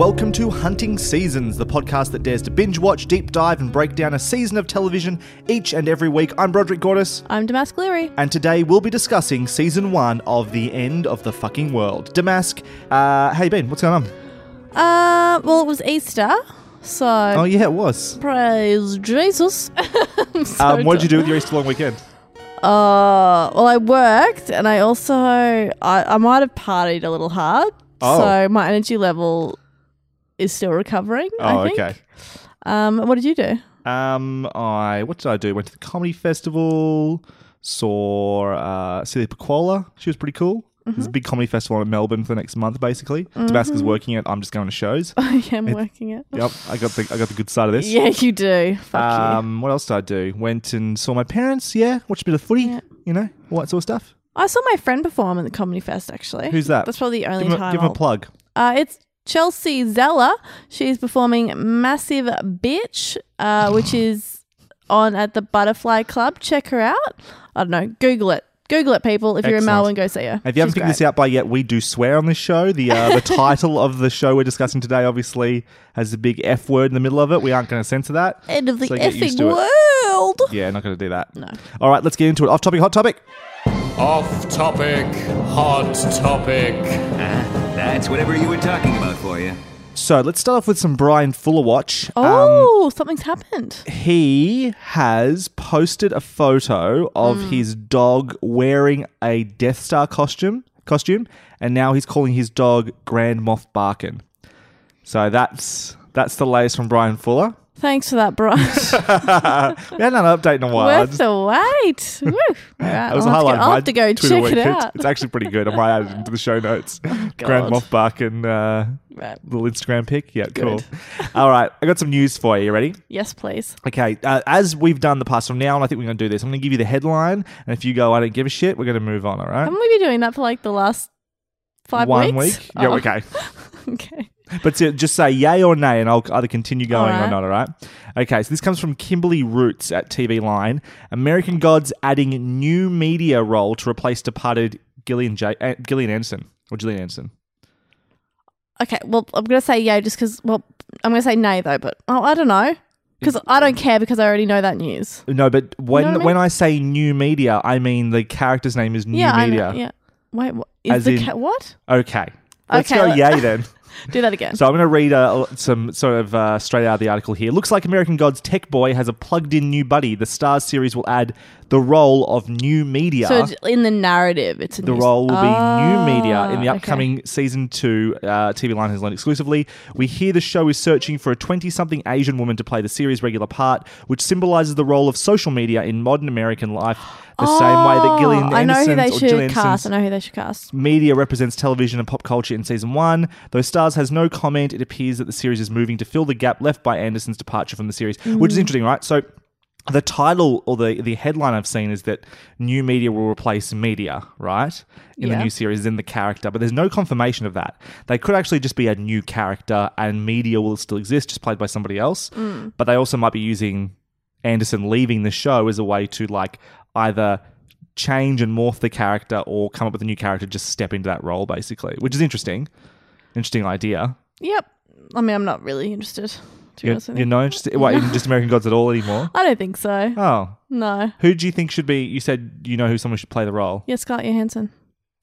Welcome to Hunting Seasons, the podcast that dares to binge watch, deep dive, and break down a season of television each and every week. I'm Broderick Gordis, I'm Damask Leary. and today we'll be discussing season one of The End of the Fucking World. Damask, uh, how you been? What's going on? Uh, well, it was Easter, so Oh yeah, it was. praise Jesus. So Um, what did you do with your Easter long weekend? Uh, well, I worked, and I also I, I might have partied a little hard, Oh. so my energy level is still recovering. Oh, I think. okay. Um, what did you do? Um, I what did I do? Went to the comedy festival. Saw uh, Celia Pacquola. She was pretty cool. There's a big comedy festival in Melbourne for the next month, basically. Damask's working it. I'm just going to shows. I am working it. Yep, I got the I got the good side of this. Yeah, you do. Fuck Um, what else did I do? Went and saw my parents. Yeah, watched a bit of footy. Yeah. You know, all that sort of stuff. I saw my friend perform at the comedy fest. Actually, Who's that? That's probably the only Give him, a, time. give him a I'll- plug. Uh, it's Chelsea Zeller. She's performing Massive Bitch, uh, which is on at the Butterfly Club. Check her out. I don't know. Google it. Google it, people. If you're in Melbourne, go see her. If you haven't She's figured this great. out by yet, we do swear on this show. The uh, the title of the show we're discussing today obviously has a big F word in the middle of it. We aren't going to censor that. End of the So get used effing to it. world. Yeah, not going to do that. No. All right, let's get into it. Off topic, hot topic. Off topic, hot topic. That's whatever you were talking about for you. So let's start off with some Bryan Fuller watch. Um, Oh, something's happened. he has posted a photo of Hmm. his dog wearing a Death Star costume costume, and now he's calling his dog Grand Moff Barkin. So that's that's the latest from Bryan Fuller. Thanks for that, Bryan. We hadn't had an update in a while. Worth just- the wait. Woo. All right, that was I'll a have to highlight. go- I'll have to go check it It's- out. It's actually pretty good. I might add it into the show notes. Grand God. Moff Barkin uh, Right. little Instagram pic. Yeah, cool. All right, I got some news for you. You ready? Yes, please. Okay, uh, as we've done the past from now on, I think we're going to do this. I'm going to give you the headline, and if you go, I don't give a shit, we're going to move on, all right? Haven't we been doing that for like the last five One weeks? week? Yeah, Oh, okay. okay. But to- just say yay or nay, and I'll either continue going or not, all right? Okay, so this comes from Kimberly Roots at TV Line. American Gods adding new media role to replace departed Gillian, J- uh, Gillian Anderson. Or Gillian Anderson. Okay, well, I'm going to say yeah just because, well, I'm going to say nay though, but oh, I don't know. Because I don't care because I already know that news. No, but when, know what I mean? when I say new media, I mean the character's name is new yeah, media. I know. Yeah. Wait, what? Is As the in- ca- what? Okay. Let's Okay, go let- yay then. Do that again. So I'm going to read uh, some sort of uh, straight out of the article here. Looks like American Gods Tech Boy has a plugged-in new buddy. The Starz series will add the role of new media. So it's in the narrative, it's a the role will be Ah, new media in the okay. upcoming season two. Uh, TV Line has learned exclusively. We hear the show is searching for a 20-something Asian woman to play the series' regular part, which symbolizes the role of social media in modern American life, the same way that Gillian Oh, I know who they or should Gillian cast. Anderson's I know who they should cast. Media represents television and pop culture in season one. Though Starz has no comment, it appears that the series is moving to fill the gap left by Anderson's departure from the series, which is Mm. interesting, right? So the title or the, the headline I've seen is that new media will replace media, right? In the new series, in the character, but there's no confirmation of that. They could actually just be a new character and media will still exist, just played by somebody else. Mm. But they also might be using Anderson leaving the show as a way to like either change and morph the character or come up with a new character, just step into that role, basically, which is interesting. Interesting idea. Yep. I mean, I'm not really interested. You're, you're not interested, what, in just American Gods at all anymore? I don't think so. Oh, No. who do you think should be? You said you know who someone should play the role. Yeah, Scarlett Johansson.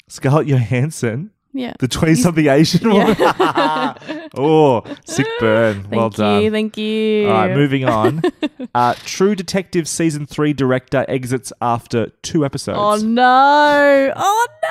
Scarlett Johansson. Yeah. The 20 something Asian woman. oh, sick burn. Thank well you. done. Thank you. All right, moving on. uh, True Detective season three director exits after two episodes. Oh no! Oh no!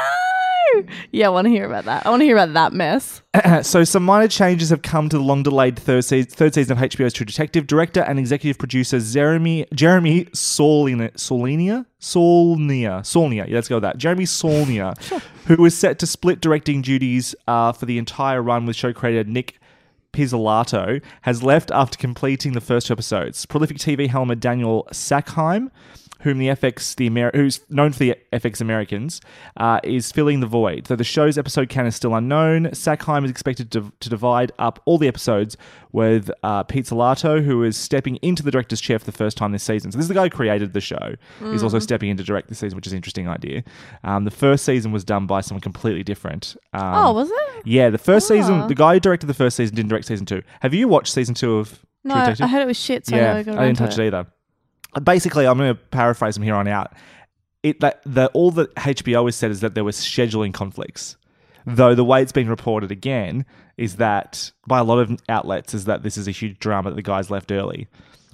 Yeah, I want to hear about that. I want to hear about that mess. so some minor changes have come to the long-delayed third season, third season of HBO's True Detective. Director and executive producer Jeremy Jeremy Saulina, Saulinia Saulnia Saulnia. Yeah, let's go with that. Jeremy Saulnia, who was set to split directing duties uh, for the entire run with show creator Nic. Pizzolatto has left after completing the first two episodes. Prolific TV helmer Daniel Sackheim, whom the FX the Amer- who's known for the FX Americans, uh, is filling the void. Though the show's episode count is still unknown, Sackheim is expected to, to divide up all the episodes with uh, Salato, who is stepping into the director's chair for the first time this season. So this is the guy who created the show. He's also stepping in to direct this season, which is an interesting idea. Um, the first season was done by someone completely different. Um, oh, was it? yeah, the first Oh. season, the guy who directed the first season didn't direct season two. Have you watched season two of No, I, heard it was shit. So yeah, I, got I didn't touch it. either. Basically, I'm going to paraphrase from here on out. It that the all that HBO has said is that there were scheduling conflicts. Though the way it's been reported again is that by a lot of outlets is that this is a huge drama that the guys left early.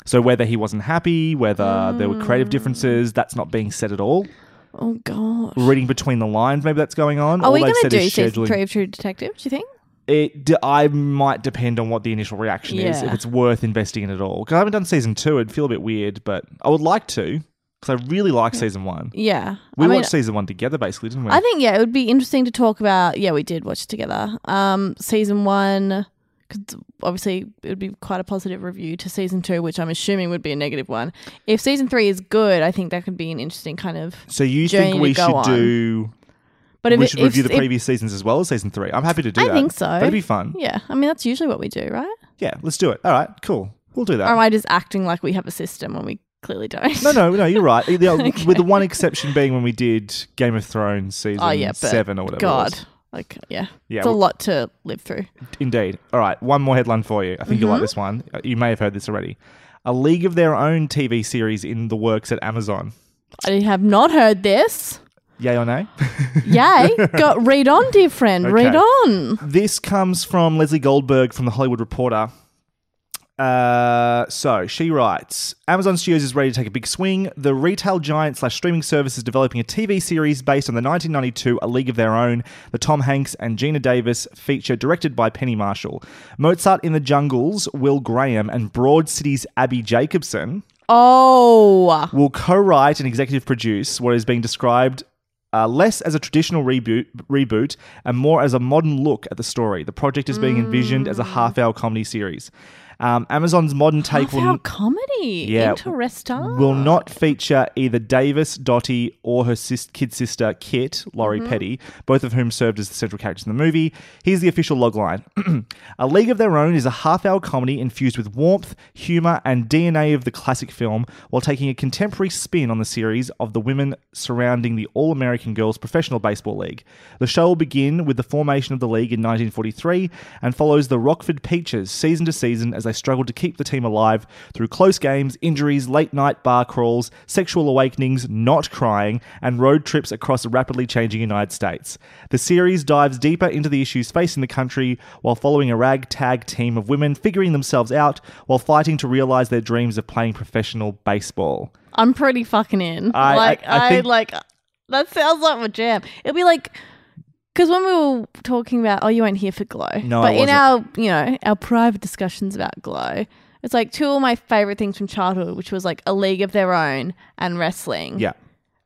So whether he wasn't happy, whether there were Mm. creative differences, that's not being said at all. Oh gosh. Reading between the lines, maybe that's going on. Are All we going to do season three of True Detective? Do you think? It d- I might depend on what the initial reaction is if it's worth investing in at all. Because I haven't done season two, it'd feel a bit weird, but I would like to because I really like season one. Yeah. We I mean, watched season one together, basically, didn't we? I think yeah, it would be interesting to talk about. Yeah, we did watch it together. Um, season one, because obviously it would be quite a positive review to season two, which I'm assuming would be a negative one. If season three is good, I think that could be an interesting kind of. so you journey think to we go should on. do? But if we it- should if- review the previous seasons as well as season three. I'm happy to do I that. think so. That'd be fun. Yeah, I mean that's usually what we do, right? Yeah, let's do it. All right, cool. We'll do that. Or am I just acting like we have a system when we clearly don't? No, no, no. You're right. The- With the one exception being when we did Game of Thrones season oh yeah, seven or whatever. it God, like yeah, Yeah, it's a lot to live through. Indeed. All right, one more headline for you. I think you'll Mm-hmm. like this one. Uh, You may have heard this already. A League of Their Own TV series in the works at Amazon. I have not heard this. Yay or nay? Yay! Got read on, dear friend. Read on. this comes from Lesley Goldberg from The Hollywood Reporter. Uh, so she writes Amazon Studios is ready to take a big swing. The retail giant slash streaming service is developing a TV series based on the 1992 A League of Their Own, the Tom Hanks and Geena Davis feature directed by Penny Marshall. Mozart in the Jungles, Will Graham, and Broad City's Abbi Jacobson Oh, will co-write and executive produce what is being described uh, less as a traditional reboot, reboot and more as a modern look at the story. The project is being envisioned as a half-hour comedy series. Um, Amazon's modern take will, comedy. Yeah. Interesting. will not feature either Davis, Dottie, or her sis- kid sister, Kit, Lori Petty, both of whom served as the central characters in the movie. Here's the official logline A League of Their Own is a half hour comedy infused with warmth, humour, and DNA of the classic film, while taking a contemporary spin on the series of the women surrounding the All American Girls Professional Baseball League. The show will begin with the formation of the league in 1943 and follows the Rockford Peaches season to season as they struggle to keep the team alive through close games, injuries, late night bar crawls, sexual awakenings, not crying, and road trips across the rapidly changing United States. The series dives deeper into the issues facing the country while following a ragtag team of women figuring themselves out while fighting to realize their dreams of playing professional baseball. I'm pretty fucking in. I- like I- I I, think- like that sounds like my jam. It'll be like because when we were talking about oh you weren't here for Glow, No, but I in our you know our private discussions about Glow, it's like two of my favorite things from childhood, which was like a League of Their Own and wrestling. Yeah.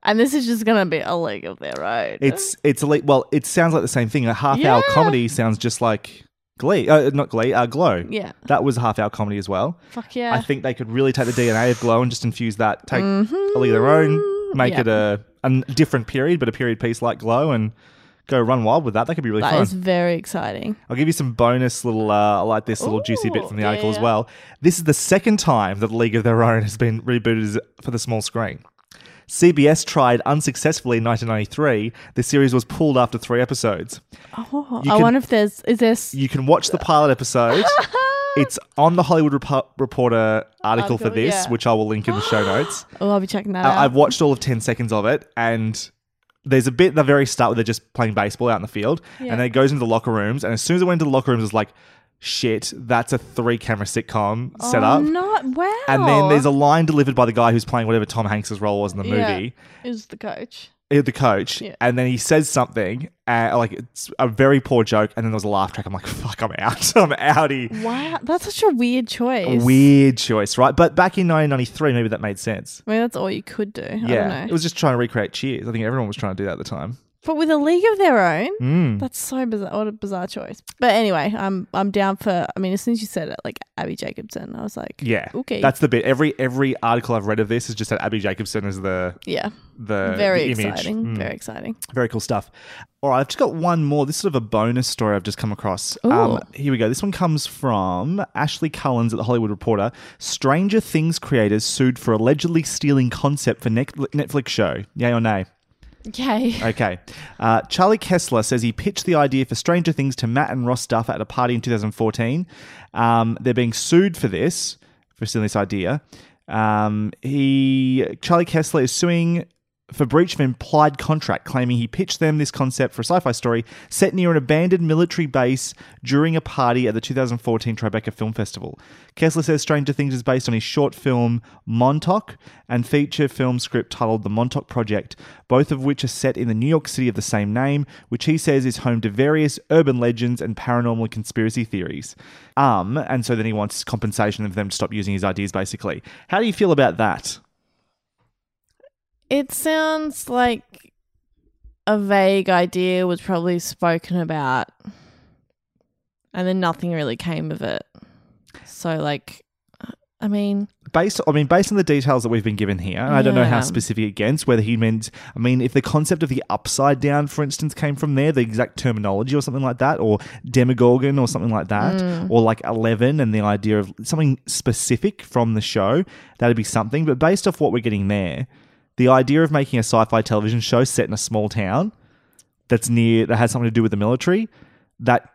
and this is just gonna be a League of Their Own. It's it's a le- well, it sounds like the same thing. A half hour Yeah. comedy sounds just like Glee, uh, not Glee, uh, Glow. Yeah. that was a half hour comedy as well. fuck yeah. I think they could really take the DNA of Glow and just infuse that, take a league of their own, make Mm-hmm. Yeah. it a, a different period, but a period piece like Glow, and go run wild with that. That could be really That fun. That is very exciting. I'll give you some bonus little, uh, I like this little juicy bit from the article as well. This is the second time that League of Their Own has been rebooted for the small screen. CBS tried unsuccessfully in 1993. The series was pulled after three episodes. Oh, You I wonder if there's is this. You can watch the pilot episode. it's on the Hollywood Repo- Reporter article for this, yeah. which I will link in the show notes. Oh, I'll be checking that out. I've watched all of 10 seconds of it, and there's a bit at the very start where they're just playing baseball out in the field, Yeah. and then it goes into the locker rooms, and as soon as it went into the locker rooms, it's like, shit, that's a three camera sitcom oh, set oh, up. Not wow. And then there's a line delivered by the guy who's playing whatever Tom Hanks's role was in the Yeah. movie, Is the coach. The coach, Yeah. and then he says something, uh, like it's a very poor joke, and then there was a laugh track. I'm like, fuck, I'm out. I'm outie. Wow, that's such a weird choice. Weird choice, right? But back in 1993, maybe that made sense. I mean, that's all you could do. I don't yeah, know. it was just trying to recreate Cheers. I think everyone was trying to do that at the time. But with a league of their own, Mm. that's so bizarre. What a bizarre choice. But anyway, I'm I'm down for. I mean, as soon as you said it, like Abbi Jacobson, I was like, Yeah, okay, That's the bit. Every every article I've read of this is just that Abbi Jacobson is the yeah, the very the image. exciting, Mm. very exciting. Very cool stuff. All right, I've just got one more. This is sort of a bonus story I've just come across. Um, here we go. This one comes from Ashley Cullins at the Hollywood Reporter. Stranger Things creators sued for allegedly stealing concept for Netflix show. Yay or nay? Okay. Uh, Charlie Kessler says he pitched the idea for Stranger Things to Matt and Ross Duffer at a party in 2014. Um, they're being sued for this, for stealing this idea. Um, he Charlie Kessler is suing for breach of implied contract, claiming he pitched them this concept for a sci-fi story set near an abandoned military base during a party at the 2014 Tribeca Film Festival. Kessler says Stranger Things is based on his short film Montauk and feature film script titled The Montauk Project, both of which are set in the New York City of the same name, which he says is home to various urban legends and paranormal conspiracy theories. Um, and so then he wants compensation of them to stop using his ideas, basically. How do you feel about that? It sounds like a vague idea was probably spoken about, and then nothing really came of it. So, like, I mean, based I mean based on the details that we've been given here, and I don't know how specific it gets, whether he meant I mean if the concept of the upside down, for instance, came from there, the exact terminology or something like that, or Demogorgon or something like that, Mm. or like Eleven and the idea of something specific from the show, that'd be something. But based off what we're getting there, the idea of making a sci-fi television show set in a small town that's near that has something to do with the military, that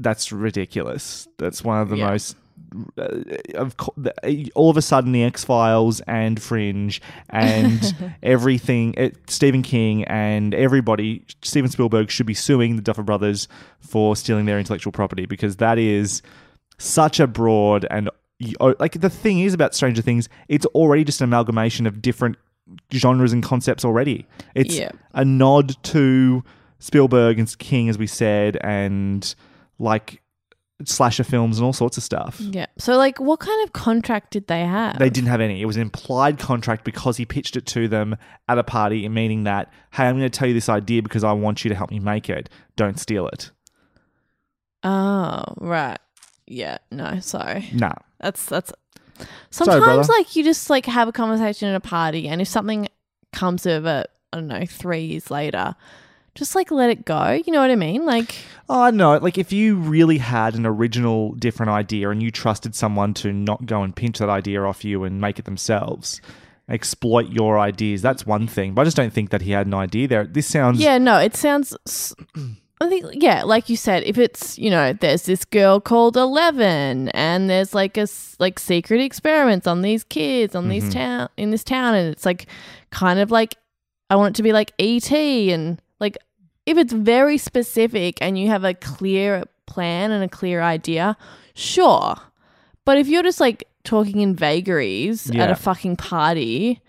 that's ridiculous. That's one of the Yeah. most uh, of all of a sudden the X Files and Fringe and everything, it, Stephen King and everybody, Steven Spielberg should be suing the Duffer Brothers for stealing their intellectual property because that is such a broad and like the thing is about Stranger Things, it's already just an amalgamation of different genres and concepts already. It's Yeah. a nod to Spielberg and King, as we said, and like slasher films and all sorts of stuff. yeah. So, like, what kind of contract did they have? They didn't have any. It was an implied contract because he pitched it to them at a party, meaning that, hey, I'm going to tell you this idea because I want you to help me make it. Don't steal it. Oh, right. Yeah. No, sorry. Nah. That's that's. Sorry, Sometimes, brother. like, you just like have a conversation at a party, and if something comes of it, I don't know, three years later, just like let it go. You know what I mean? Like, Oh, no. Like, if you really had an original, different idea and you trusted someone to not go and pinch that idea off you and make it themselves, exploit your ideas, that's one thing. But I just don't think that he had an idea there. This sounds. yeah, no, it sounds. I think, yeah, like you said, if it's you know, there's this girl called Eleven, and there's like a like secret experiments on these kids on these mm-hmm. town in this town, and it's like kind of like I want it to be like ET, and like if it's very specific and you have a clear plan and a clear idea, sure. But if you're just like talking in vagaries at a fucking party,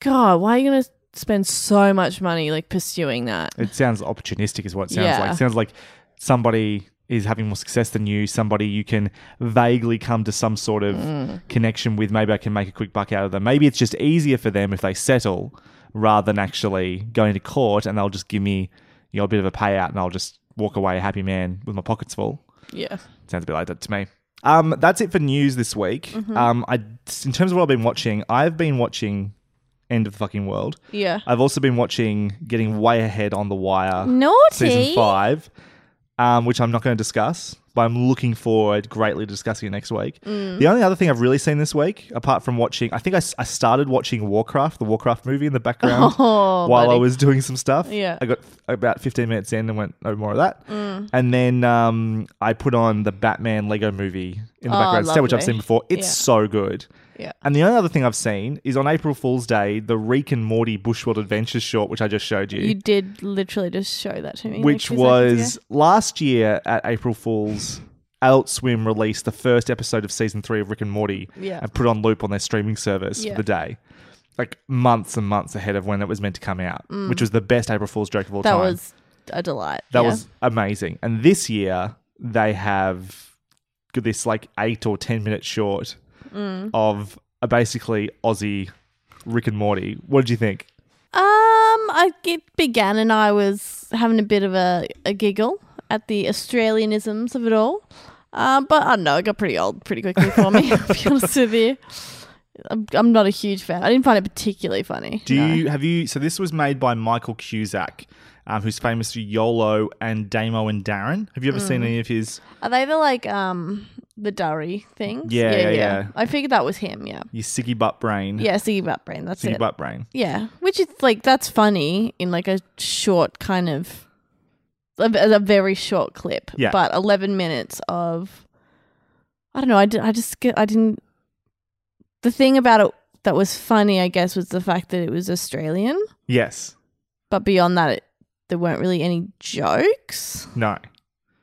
God, why are you gonna spend so much money like pursuing that? It sounds opportunistic, is what it sounds Yeah. like. It sounds like somebody is having more success than you, somebody you can vaguely come to some sort of Mm. connection with. Maybe I can make a quick buck out of them. Maybe it's just easier for them if they settle rather than actually going to court and they'll just give me you know, a bit of a payout and I'll just walk away a happy man with my pockets full. Yeah. Sounds a bit like that to me. Um, that's it for news this week. Mm-hmm. Um, I, in terms of what I've been watching, I've been watching End of the Fucking World. Yeah. I've also been watching Getting Way Ahead on the Wire Naughty. season five, um, which I'm not going to discuss, but I'm looking forward greatly to discussing it next week. Mm. The only other thing I've really seen this week, apart from watching, I think I started watching Warcraft, the Warcraft movie in the background Oh, while I was doing some stuff. Yeah. I got about 15 minutes in and went, no more of that. Mm. And then um, I put on the Batman Lego movie in the Oh, background instead, which I've seen before. It's Yeah. so good. Yeah. And the only other thing I've seen is on April Fool's Day, the Rick and Morty Bushworld Adventures short, which I just showed you, You did literally just show that to me. which was last year at April Fool's. Adult Swim released the first episode of season three of Rick and Morty Yeah. and put on loop on their streaming service Yeah. for the day. Like months and months ahead of when it was meant to come out, which was the best April Fool's joke of all Mm. that time. was a delight. That yeah. was amazing. And this year they have this like eight or ten minute short Mm. of a basically Aussie Rick and Morty. What did you think? Um, I it began and I was having a bit of a, a giggle at the Australianisms of it all. Um, but I don't know, it got pretty old pretty quickly for me. I'll be honest with you. I'm, I'm not a huge fan. I didn't find it particularly funny. Do no. you have you? So this was made by Michael Cusack, um, who's famous for YOLO and Damo and Darren. Have you ever Mm. seen any of his? Are they the like um the Durry things? Yeah, yeah, yeah. I figured that was him. Yeah. Your Ciggy Butt Brain. Yeah, Ciggy Butt Brain. That's Ciggy it. Butt Brain. Yeah, which is like that's funny in like a short kind of a, a very short clip. Yeah. But eleven minutes of I don't know. I, did, I just get I didn't. The thing about it that was funny, I guess, was the fact that it was Australian. Yes. But beyond that, it, there weren't really any jokes. No.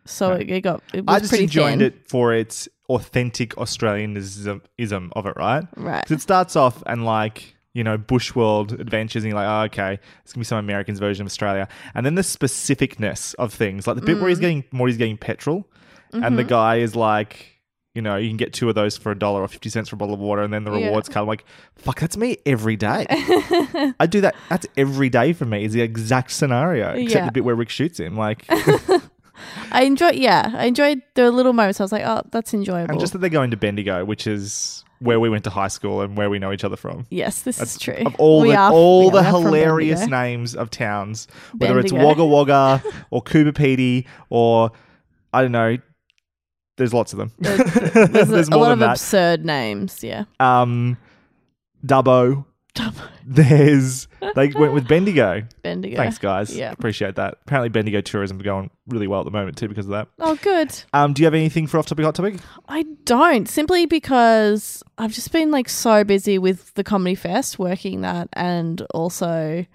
So No. it, it got it was I just pretty enjoyed thin. it for its authentic Australianism ism of it, right? Right. 'Cause it starts off and like you know bush world adventures, and you're like, oh, okay, it's gonna be some Americans version of Australia, and then the specificness of things, like the bit Mm. where he's getting Morty's getting petrol, and Mm-hmm. the guy is like. You know, you can get two of those for a dollar or 50 cents for a bottle of water, and then the Yeah. rewards card. I'm like, fuck, that's me every day. I do that. That's every day for me, is the exact scenario, except Yeah. the bit where Rick shoots him. Like, I enjoy, Yeah, I enjoyed the little moments. I was like, oh, that's enjoyable. and just that they're going to Bendigo, which is where we went to high school and where we know each other from. yes, this is true. of all We the are- all the we are from hilarious names of towns, whether it's Wagga Wagga or Coober Pedy or I don't know. There's lots of them. There's, a, a more lot than of that. absurd names. Yeah. um, Dubbo. There's they went with Bendigo. Bendigo. Thanks, guys. Yeah. appreciate that. Apparently, Bendigo tourism is going really well at the moment too because of that. Oh, good. Um, do you have anything for off topic, hot topic? I don't simply because I've just been like so busy with the comedy fest, working that, and also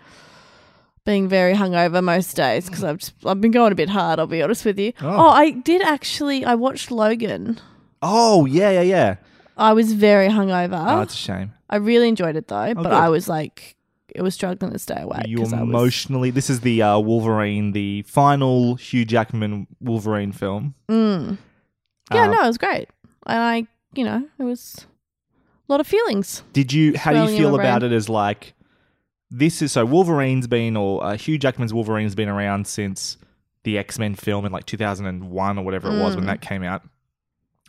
being very hungover most days because I've just, I've been going a bit hard. I'll be honest with you. Oh. Oh. I did actually. I watched Logan. Oh yeah, yeah, yeah. I was very hungover. Oh, it's a shame. I really enjoyed it though, but good. I was like, it was struggling to stay awake. you I was- emotionally. This is the uh, Wolverine, the final Hugh Jackman Wolverine film. Mm. Yeah, Um, no, it was great, and I, you know, it was a lot of feelings. Did you? How do you feel about brain. it? As like this is so Wolverine's been or uh, Hugh Jackman's Wolverine's been around since the X Men film in like 2001 or whatever it was Mm. when that came out.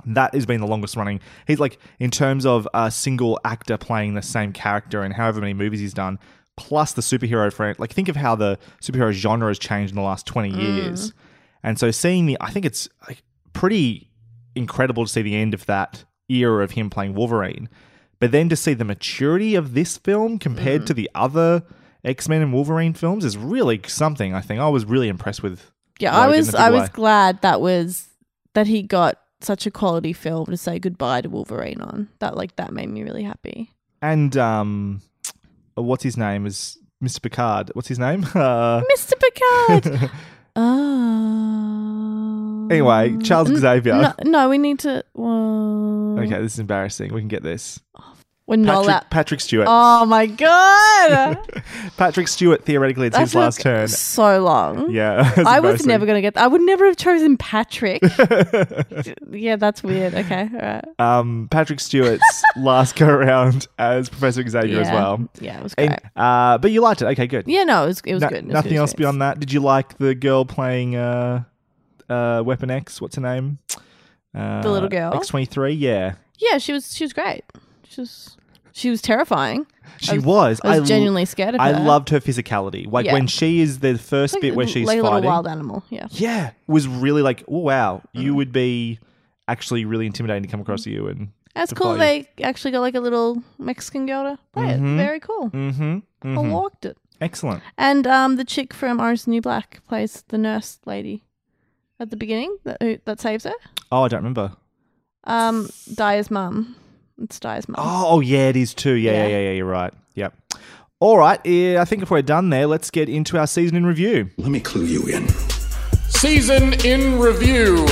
That has been the longest running. He's like in terms of a single actor playing the same character and however many movies he's done, plus the superhero friend. Like think of how the superhero genre has changed in the last 20 Mm. years. And so seeing the, I think it's like pretty incredible to see the end of that era of him playing Wolverine. But then to see the maturity of this film compared Mm. to the other X Men and Wolverine films is really something. I think I was really impressed with. Yeah, I was I was way. glad that was that he got such a quality film to say goodbye to Wolverine on. That like that made me really happy. And um, what's his name is Mr. Picard. What's his name? Uh, Mr. Picard. oh. Anyway, Charles Xavier. No, no, we need to. Well, okay, this is embarrassing. We can get this. we're allowed. Patrick, Patrick Stewart. Oh my god! Patrick Stewart. Theoretically, it's That his last turn. So long. Yeah, I was never gonna get. I would never have chosen Patrick. yeah, that's weird. Okay, all right. um, Patrick Stewart's last go around as Professor Xavier as well. Yeah, it was great. And, uh, but you liked it. Okay, good. yeah, no, it was it was No- good. It was nothing good else beyond that. Did you like the girl playing uh, uh, Weapon X? What's her name? Uh, The little girl? X twenty three. Yeah, Yeah, she was she was great. She was she was terrifying. she was- was. I was genuinely scared of I loved her physicality. Like Yeah. when she is the first Like bit where she's like a fighting. little wild animal. Yeah. Yeah, was really like, oh, wow, you Mm. would be actually really intimidating to come across you. And That's to cool. fight They actually got like a little Mexican girl to play it. Very cool. mm-hmm, I mm-hmm. liked it. excellent. And um, the chick from Orange is the New Black plays the nurse lady at the beginning that who, that saves her. Oh, I don't remember. Um, Daya's mum. It's Daya's mum. Oh, oh, yeah, it is too. Yeah, yeah, Yeah. yeah, yeah. You're right. Yep. All right. Yeah, I think if we're done there, let's get into our season in review. Let me clue you in. Season in review.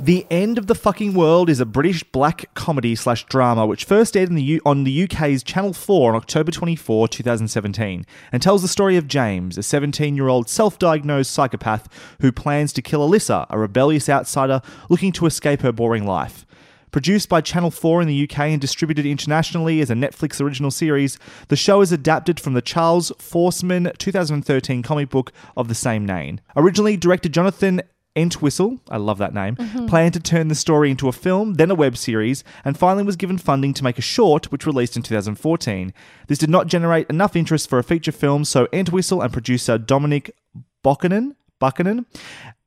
The End of the Fucking World is a British black comedy slash drama which first aired in the U- on the UK's Channel 4 on October 24, 2017, and tells the story of James, a 17 year old self diagnosed psychopath who plans to kill Alyssa, a rebellious outsider looking to escape her boring life. Produced by Channel 4 in the UK and distributed internationally as a Netflix original series, the show is adapted from the Charles Forsman 2013 comic book of the same name. Originally, director Jonathan Entwistle, I love that name, mm-hmm. planned to turn the story into a film, then a web series, and finally was given funding to make a short, which released in 2014. This did not generate enough interest for a feature film, so Entwistle and producer Dominic Buchanan, Buchanan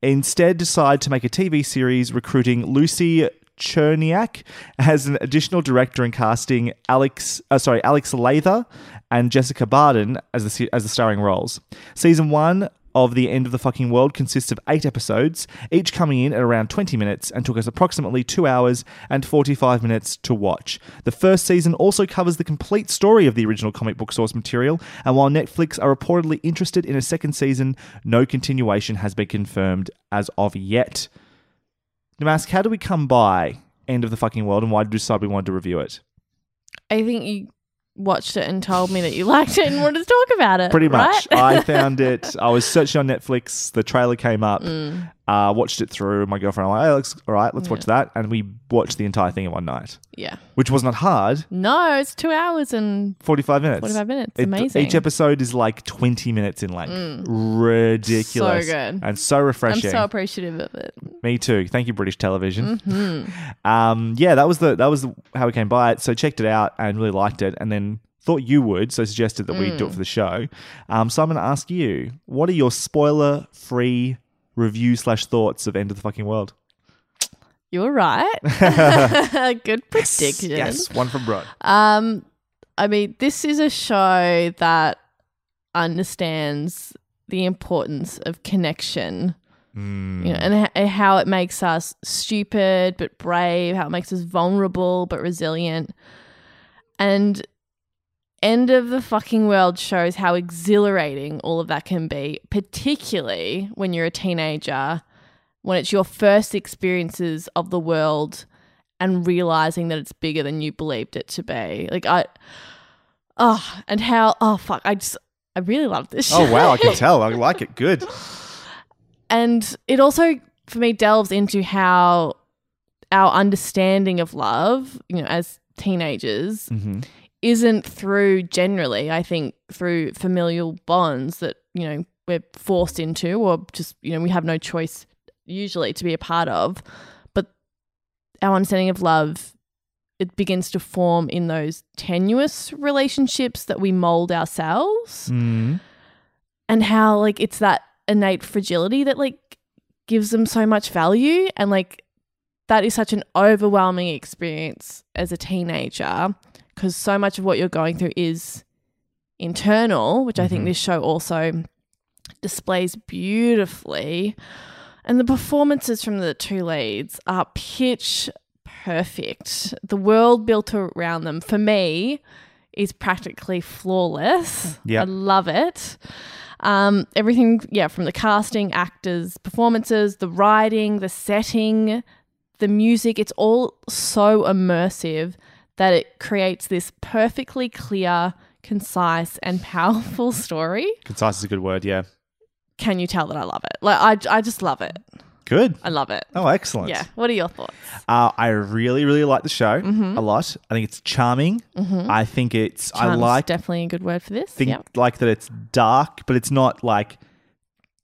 instead decided to make a TV series recruiting Lucy Tcherniak as an additional director and casting Alex, uh, sorry, Alex Lawther and Jessica Barden as the as the starring roles. Season one of The End of the Fucking World consists of eight episodes, each coming in at around 20 minutes and took us approximately two hours and 45 minutes to watch. The first season also covers the complete story of the original comic book source material, and while Netflix are reportedly interested in a second season, no continuation has been confirmed as of yet. Damask, how do we come by End of the Fucking World and why did we decide we wanted to review it? I think you watched it and told me that you liked it and wanted to talk about it. Pretty much. right? I found it. I was searching on Netflix. The trailer came up. Mm. Uh, watched it through. My girlfriend, and I, hey, looks all right. Let's watch that. And we watched the entire thing in one night, yeah. which was not hard. No, it's two hours and 45 minutes. 45 minutes. It- Amazing. Mm. Each episode is like 20 minutes in length. Ridiculous. So good. And so refreshing. I'm so appreciative of it. Me too. Thank you, British Television. Mm-hmm. Um, yeah, that was the that was the, how we came by it. So checked it out and really liked it, and then thought you would, so suggested that we Mm. do it for the show. Um, so I'm going to ask you, what are your spoiler free review slash thoughts of End of the Fucking World? You were right. Good prediction. Yes, one from Bro. Um, I mean, this is a show that understands the importance of connection. You know, and, and how it makes us stupid but brave, how it makes us vulnerable but resilient. And End of the Fucking World shows how exhilarating all of that can be, particularly when you're a teenager, when it's your first experiences of the world and realizing that it's bigger than you believed it to be. Like I Oh, and how oh fuck, I just I really love this show. Oh wow, I can tell. I like it. Good. and it also for me delves into how our understanding of love, you know, as teenagers hmm isn't through generally, I think through familial bonds that, you know, we're forced into or just, you know, we have no choice usually to be a part of. But our understanding of love it begins to form in those tenuous relationships that we mold ourselves. Mm and how like it's that innate fragility that like gives them so much value. And like that is such an overwhelming experience as a teenager because so much of what you're going through is internal which i think this show also displays beautifully. And the performances from the two leads are pitch perfect. The world built around them for me is practically flawless. Yep. i love it. Um, everything, yeah, from the casting, actors, performances, the writing, the setting, the music, it's all so immersive that it creates this perfectly clear, concise, and powerful story. Concise is a good word. Yeah. Can you tell that I love it? Like, I, I just love it. Good. I love it. Oh, excellent. Yeah. What are your thoughts? Uh, I really, really like the show Mm-hmm. a lot. I think it's charming. I think it's. I like definitely a good word for this. think Yep. like that it's dark, but it's not like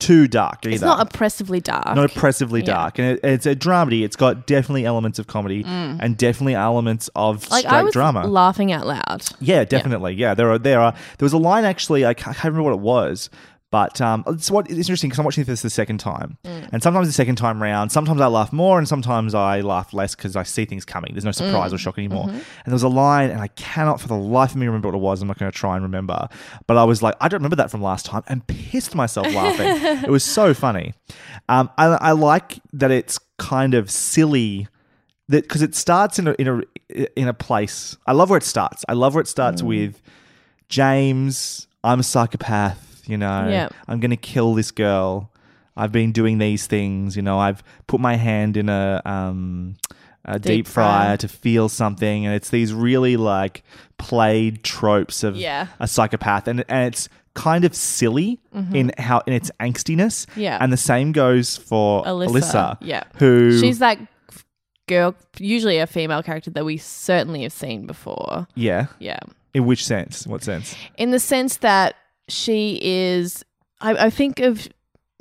too dark either. It's not oppressively dark. not oppressively Yeah. dark, and it, it's a dramedy. It's got definitely elements of comedy and definitely elements of Mm. like straight I was drama. laughing out loud. yeah, definitely. Yeah. there are there are there was a line actually. I can't, I can't remember what it was, But um, it's what it's interesting because I'm watching this the second time, Mm. and sometimes the second time round, sometimes I laugh more, and sometimes I laugh less because I see things coming. There's no surprise or Mm. shock anymore. Mm-hmm. And there was a line, and I cannot for the life of me remember what it was. I'm not going to try and remember, but I was like, I don't remember that from last time, and pissed myself laughing. it was so funny. Um, I, I like that it's kind of silly that because it starts in a in a in a place. I love where it starts. I love where it starts with James. I'm a psychopath. You know, Yeah. I'm gonna kill this girl. I've been doing these things. You know, I've put my hand in a um a deep, Deep fryer fryer. to feel something, and it's these really like played tropes of Yeah. a psychopath, and and it's kind of silly in how in its angstiness. Mm-hmm. Yeah. and the same goes for Alyssa. Alyssa. Yeah. who She's that girl, usually a female character that we certainly have seen before. yeah. Yeah. In which sense? What sense? In the sense that she is, I, I think of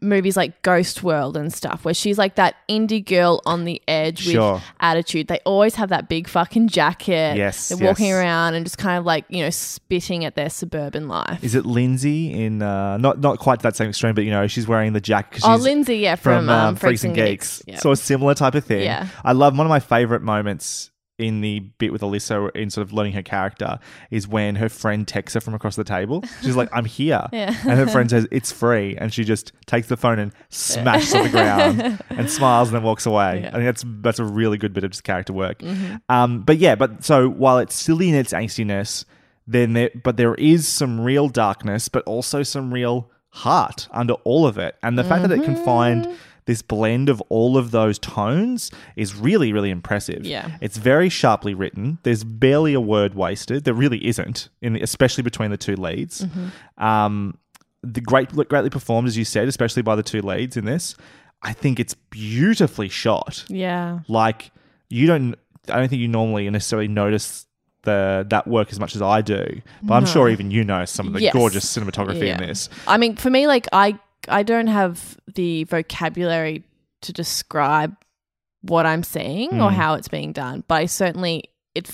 movies like Ghost World and stuff, where she's like that indie girl on the edge Sure. with attitude. They always have that big fucking jacket. Yes, They're walking yes. around and just kind of like, you know, spitting at their suburban life. Is it Lindsay in uh, not not quite that same extreme, but you know she's wearing the jacket. oh, Lindsay, yeah, from, from, um, um, Freaks and Geeks. Yeah. So a similar type of thing. Yeah. I love one of my favorite moments in the bit with Alyssa in sort of learning her character is when her friend texts her from across the table. She's like, "I'm here," Yeah. and her friend says, "It's free," and she just takes the phone and smashes it on the ground and smiles and then walks away. Yeah. Mm-hmm. I think that's that's a really good bit of just character work. Um, but yeah, but so while it's silly in its angstiness, then there, but there is some real darkness, but also some real heart under all of it, and the fact that it can find Mm-hmm. This blend of all of those tones is really, really impressive. Yeah. It's very sharply written. There's barely a word wasted. There really isn't, in the, especially between the two leads. Mm-hmm. Um, the great, greatly performed, as you said, especially by the two leads in this. I think it's beautifully shot. yeah. Like you don't, I don't think you normally necessarily notice the that work as much as I do. But I'm sure even you know some of the Yes. gorgeous cinematography Yeah. in this. I mean, for me, like I I don't have the vocabulary to describe what I'm seeing Hmm. or how it's being done, but I certainly it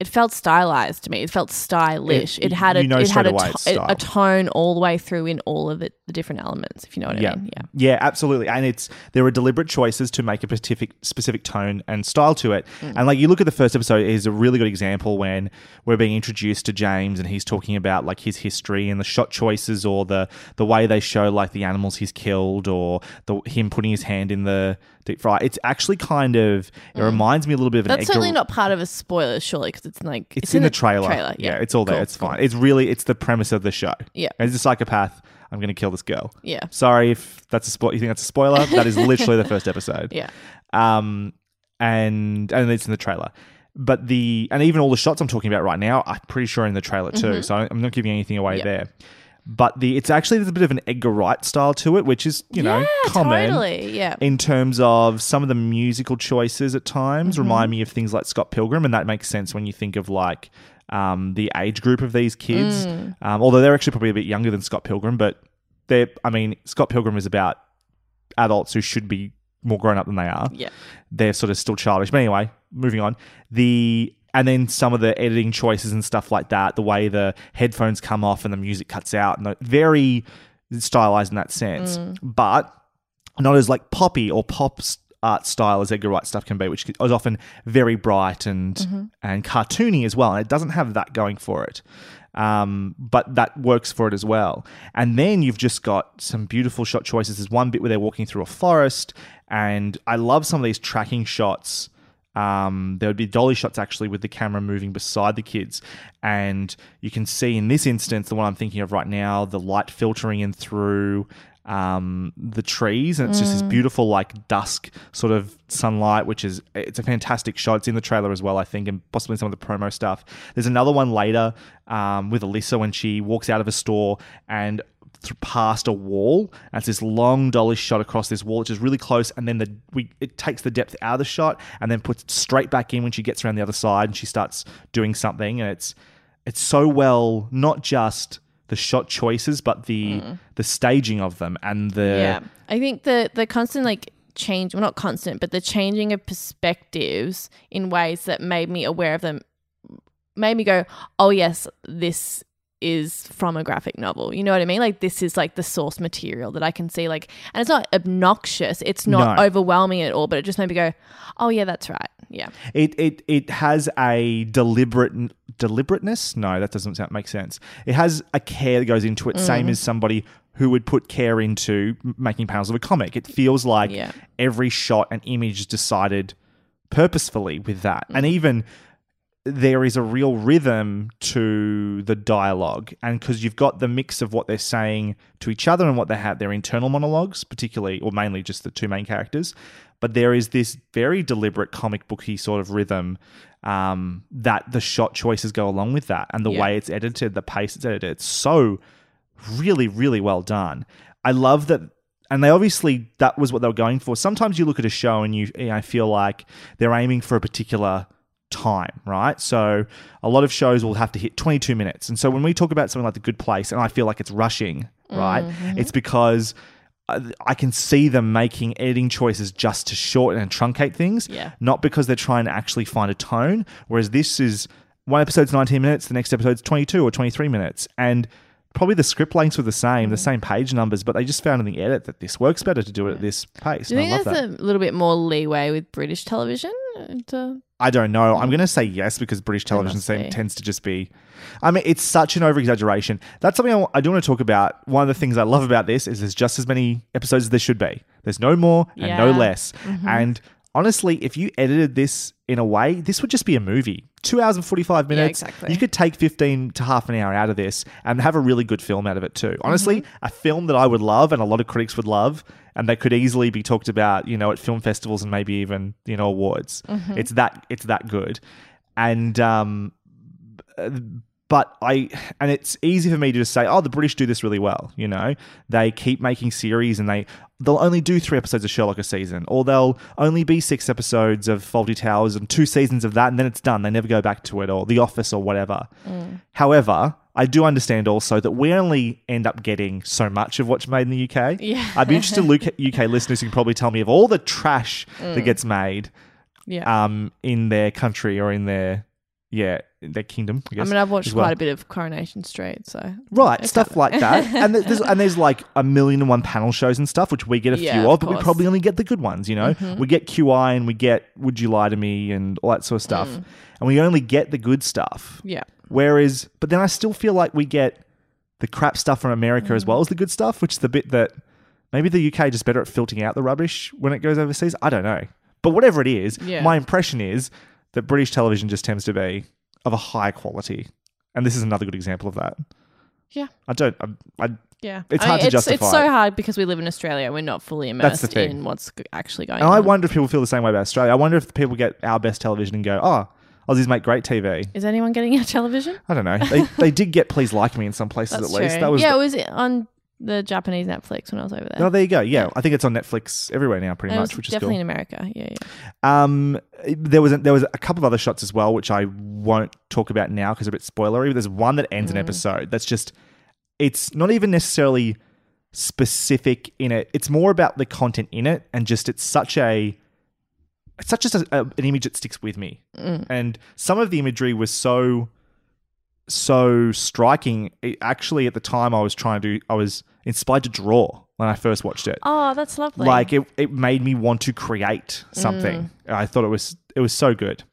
it felt stylized to me. It felt stylish. It- It, had a you know it had a, to- a, tone all the way through in all of it, the different elements. If you know what yeah. I mean? Yeah. Yeah, absolutely. And it's there are deliberate choices to make a specific specific tone and style to it. Mm. And like you look at the first episode is a really good example when we're being introduced to James and he's talking about like his history and the shot choices or the the way they show like the animals he's killed or the him putting his hand in the deep fry. It's actually kind of it reminds me a little bit of an Mm. That's certainly not part of a spoiler, surely, because it's like it's, in, the, trailer. Trailer, yeah. it's all there. Cool, it's cool. fine. It's really it's the premise of the show. Yeah. As a psychopath, I'm going to kill this girl. Yeah. Sorry if that's a spoiler. you think that's a spoiler. that is literally the first episode. Yeah. Um, and and it's in the trailer. But the and even all the shots I'm talking about right now, I'm pretty sure in the trailer too. So I'm not giving anything away there. But the it's actually there's a bit of an Edgar Wright style to it, which is you know yeah, common totally. Yeah. in terms of some of the musical choices at times Mm-hmm. remind me of things like Scott Pilgrim, and that makes sense when you think of like um, the age group of these kids. Mm. Um, although they're actually probably a bit younger than Scott Pilgrim, but they're I mean Scott Pilgrim is about adults who should be more grown up than they are. Yeah. They're sort of still childish. But anyway, moving on. The and then some of the editing choices and stuff like that, the way the headphones come off and the music cuts out, and the, very stylized in that sense, but not as like poppy or pop art style as Edgar Wright stuff can be, which is often very bright and and cartoony as well. And it doesn't have that going for it. Um, but that works for it as well. And then you've just got some beautiful shot choices. There's one bit where they're walking through a forest, and I love some of these tracking shots. Um, there would be dolly shots actually with the camera moving beside the kids, and you can see in this instance, the one I'm thinking of right now, the light filtering in through um, the trees, and it's just this beautiful like dusk sort of sunlight, which is it's a fantastic shot. It's in the trailer as well, I think, and possibly some of the promo stuff. There's another one later um, with Alyssa when she walks out of a store and past a wall. And it's this long dolly shot across this wall, which is really close. And then the we it takes the depth out of the shot and then puts it straight back in when she gets around the other side and she starts doing something. And it's it's so well not just the shot choices, but the mm. the staging of them and the yeah i think the the constant like change well not constant but the changing of perspectives in ways that made me aware of them made me go oh yes this is from a graphic novel. You know what I mean? Like this is like the source material that I can see like and it's not obnoxious. It's not No. overwhelming at all, but it just made me go, "Oh yeah, that's right." Yeah. It it it has a deliberate deliberateness. No, that doesn't sound, make sense. It has a care that goes into it, same Mm. as somebody who would put care into making panels of a comic. It feels like Yeah. every shot and image is decided purposefully with that, Mm. and even there is a real rhythm to the dialogue. And because you've got the mix of what they're saying to each other and what they have their internal monologues particularly or mainly just the two main characters. But there is this very deliberate comic booky sort of rhythm um, that the shot choices go along with that and the Yeah. way it's edited the pace it's edited. It's so really really well done. I love that and they obviously that was what they were going for. Sometimes you look at a show and you, you know, feel like they're aiming for a particular time right so a lot of shows will have to hit 22 minutes and so when we talk about something like the good place and i feel like it's rushing right mm-hmm. it's because I- I can see them making editing choices just to shorten and truncate things, Yeah. not because they're trying to actually find a tone. Whereas this is one episode's 19 minutes, the next episode's 22 or 23 minutes. And probably the script lengths were the same, the same page numbers, but they just found in the edit that this works better to do it at this pace. Do you I think there's that. a little bit more leeway with British television? uh, To, I don't know. I'm going to say yes because British television seem, tends to just be. I mean, it's such an over exaggeration. That's something I, do want to talk about. One of the things I love about this is there's just as many episodes as there should be. There's no more and no Yeah. Mm-hmm. less. And honestly, if you edited this in a way, this would just be a movie. Two hours and 45 minutes. exactly. You could take 15 to half an hour out of this and have a really good film out of it too. Honestly, Mm-hmm. a film that I would love and a lot of critics would love and they could easily be talked about, you know, at film festivals and maybe even, you know, awards. Mm-hmm. It's that it's that good. And um but I and it's easy for me to just say, oh, the British do this really well. You know, they keep making series and they they'll only do three episodes of Sherlock a season, or they'll only be six episodes of Fawlty Towers and two seasons of that, and then it's done. They never go back to it or The Office or whatever. However. I do understand also that we only end up getting so much of what's made in the UK. Yeah. I'd be interested in UK, listeners who can probably tell me of all the trash that gets made yeah. um, in their country or in their yeah their kingdom. I, I mean, I've watched well. quite a bit of Coronation Street, so Right, stuff like that, and there's and there's like a million and one panel shows and stuff, which we get a Yeah, few of of, but we. Mm-hmm. probably only get the good ones. You know, we get QI and we get Would You Lie to Me and all that sort of stuff, Mm. and we only get the good stuff. yeah. Whereas, but then I still feel like we get the crap stuff from America Mm. as well as the good stuff, which is the bit that maybe the UK just better at filtering out the rubbish when it goes overseas. I don't know, but whatever it is, Yeah. my impression is that British television just tends to be of a high quality, and this is another good example of that. Yeah. I don't. I, I Yeah, It's I hard mean, to it's, It's so hard because we live in Australia. We're not fully immersed in what's actually going and on. I wonder if people feel the same way about Australia. I wonder if people get our best television and go, "Oh, Aussies make great TV." Is anyone getting our television? I don't know. They they did get "Please Like Me" in some places That's at least. true. That was yeah, the- it was on the Japanese Netflix when I was over there. Oh, there you go. Yeah, I think it's on Netflix everywhere now, pretty it much, was which is definitely cool. in America. Yeah, yeah. Um, there was a, there was a couple of other shots as well, which I won't talk about now because they're a bit spoilery. But there's one that ends an Mm. episode that's just it's not even necessarily specific in it. It's more about the content in it, and just it's such a it's such just a, a, an image that sticks with me. Mm. And some of the imagery was so so striking. It, actually, at the time, I was trying to I was inspired to draw when I first watched it. Oh, that's lovely. like it, it made me want to create something. I thought it was it was so good.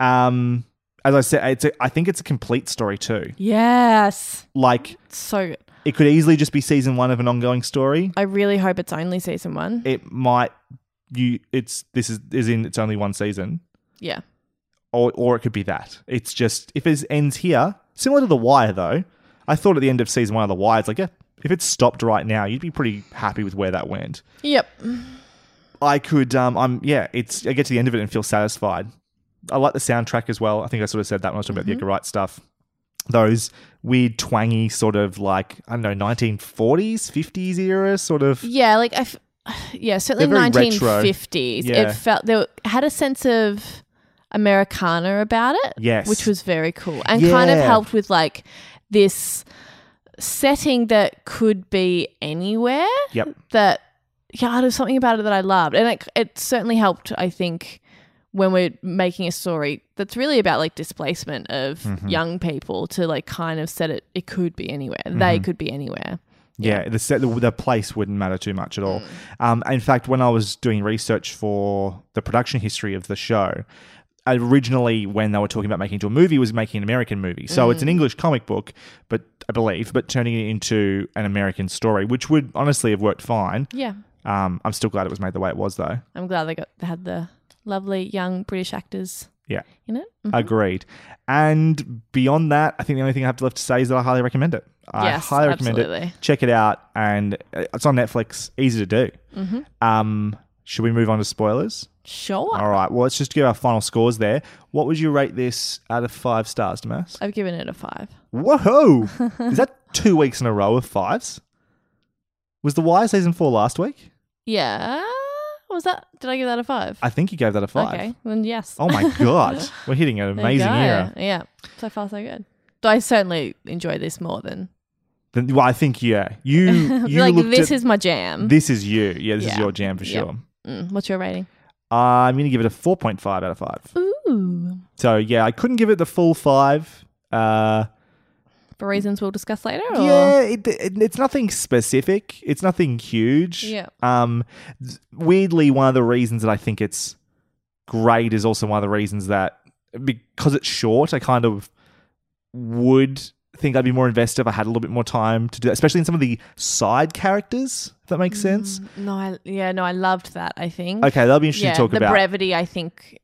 Um as i said it's a, i think it's a complete story too. Yes, like so good. it could easily just be season one of an ongoing story. I really hope it's only season one. it might you it's this is is in it's only one season. Yeah, or or it could be that. It's just if it ends here similar to the wire though i thought at the end of season one of the wire it's like yeah if it stopped right now you'd be pretty happy with where that went yep. I could, um, I'm, yeah, it's, I get to the end of it and feel satisfied. I like the soundtrack as well. I think I sort of said that when I was talking about the Edgar Wright stuff. Those weird, twangy, sort of like, I don't know, 1940s, 50s era sort of. Yeah, like I, f- yeah, certainly They're very nineteen retro. fifties. Yeah. It felt there had a sense of Americana about it. Yes. which was very cool and kind of helped with like this setting that could be anywhere. Yep. That yeah, there's something about it that I loved, and it it certainly helped. I think when we're making a story that's really about like displacement of Mm-hmm. young people to like kind of set it it could be anywhere Mm-hmm. they could be anywhere Yeah, the set, the, the place wouldn't matter too much at all. Mm. Um, in fact, when I was doing research for the production history of the show, originally when they were talking about making it into a movie, was making an American movie. So Mm. it's an English comic book, but I believe, but turning it into an American story, which would honestly have worked fine. yeah Um, I'm still glad it was made the way it was, though. i'm glad they got they had the lovely young british actors Yeah, in it Mhm. agreed. And beyond that, I think the only thing I have left to say is that I highly recommend it. I Yes, highly recommend absolutely. it. Check it out, and uh, it's on Netflix. Easy to do. Mm-hmm. Um, should we move on to spoilers? sure All right. Well, let's just give our final scores there. What would you rate this out of five stars, Damask? i've given it a five Whoa! Is that two weeks in a row of fives? Was The Wire season four last week? yeah was that did i give that a five I think you gave that a five. okay then yes Oh my god, we're hitting an amazing era. yeah so far so good Though I certainly enjoy this more than Then, well, I think yeah, you you like looked this at- is my jam. this is you. Yeah, this is Yeah. your jam for Yep. sure. Mm, what's your rating? I'm going to give it a 4.5 out of 5. Ooh. So, yeah, I couldn't give it the full 5. Uh, For reasons we'll discuss later? Or? yeah, it, it, it's nothing specific. It's nothing huge. Yeah. Um, weirdly, one of the reasons that I think it's great is also one of the reasons that because it's short, I kind of would think I'd be more invested if I had a little bit more time to do that, especially in some of the side characters, if that makes mm, sense. No, I, yeah, no, I loved that, I think. Okay, that'll be interesting yeah, to talk the about. The brevity, I think,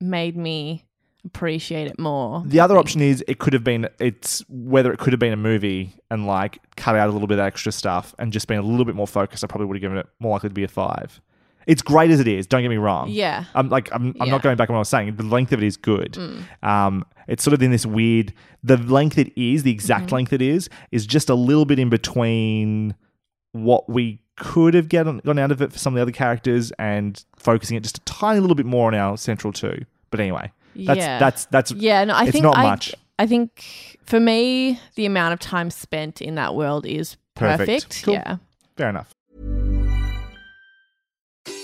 made me appreciate it more. The other option is it could have been it's whether it could have been a movie and like cut out a little bit of extra stuff and just been a little bit more focused. I probably would have given it more likely to be a five. It's great as it is. Don't get me wrong. Yeah. I'm like I'm, I'm Yeah. Mm. not going back on what I was saying. The length of it is good. Um, it's sort of in this weird. The length it is, the exact Mm-hmm. length it is, is just a little bit in between what we could have gotten gone out of it for some of the other characters and focusing it just a tiny little bit more on our central two. But anyway, that's Yeah. that's that's Yeah, no, I it's think not I, much. I think for me, the amount of time spent in that world is Perfect. perfect. Cool. Yeah. Fair enough.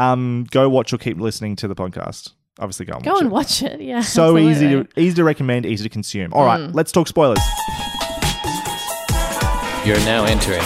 Um, go watch or keep listening to the podcast. Obviously, go and Go watch and it. watch it. Yeah. So easy to easy to recommend, easy to consume. All right, let's talk spoilers. You're now entering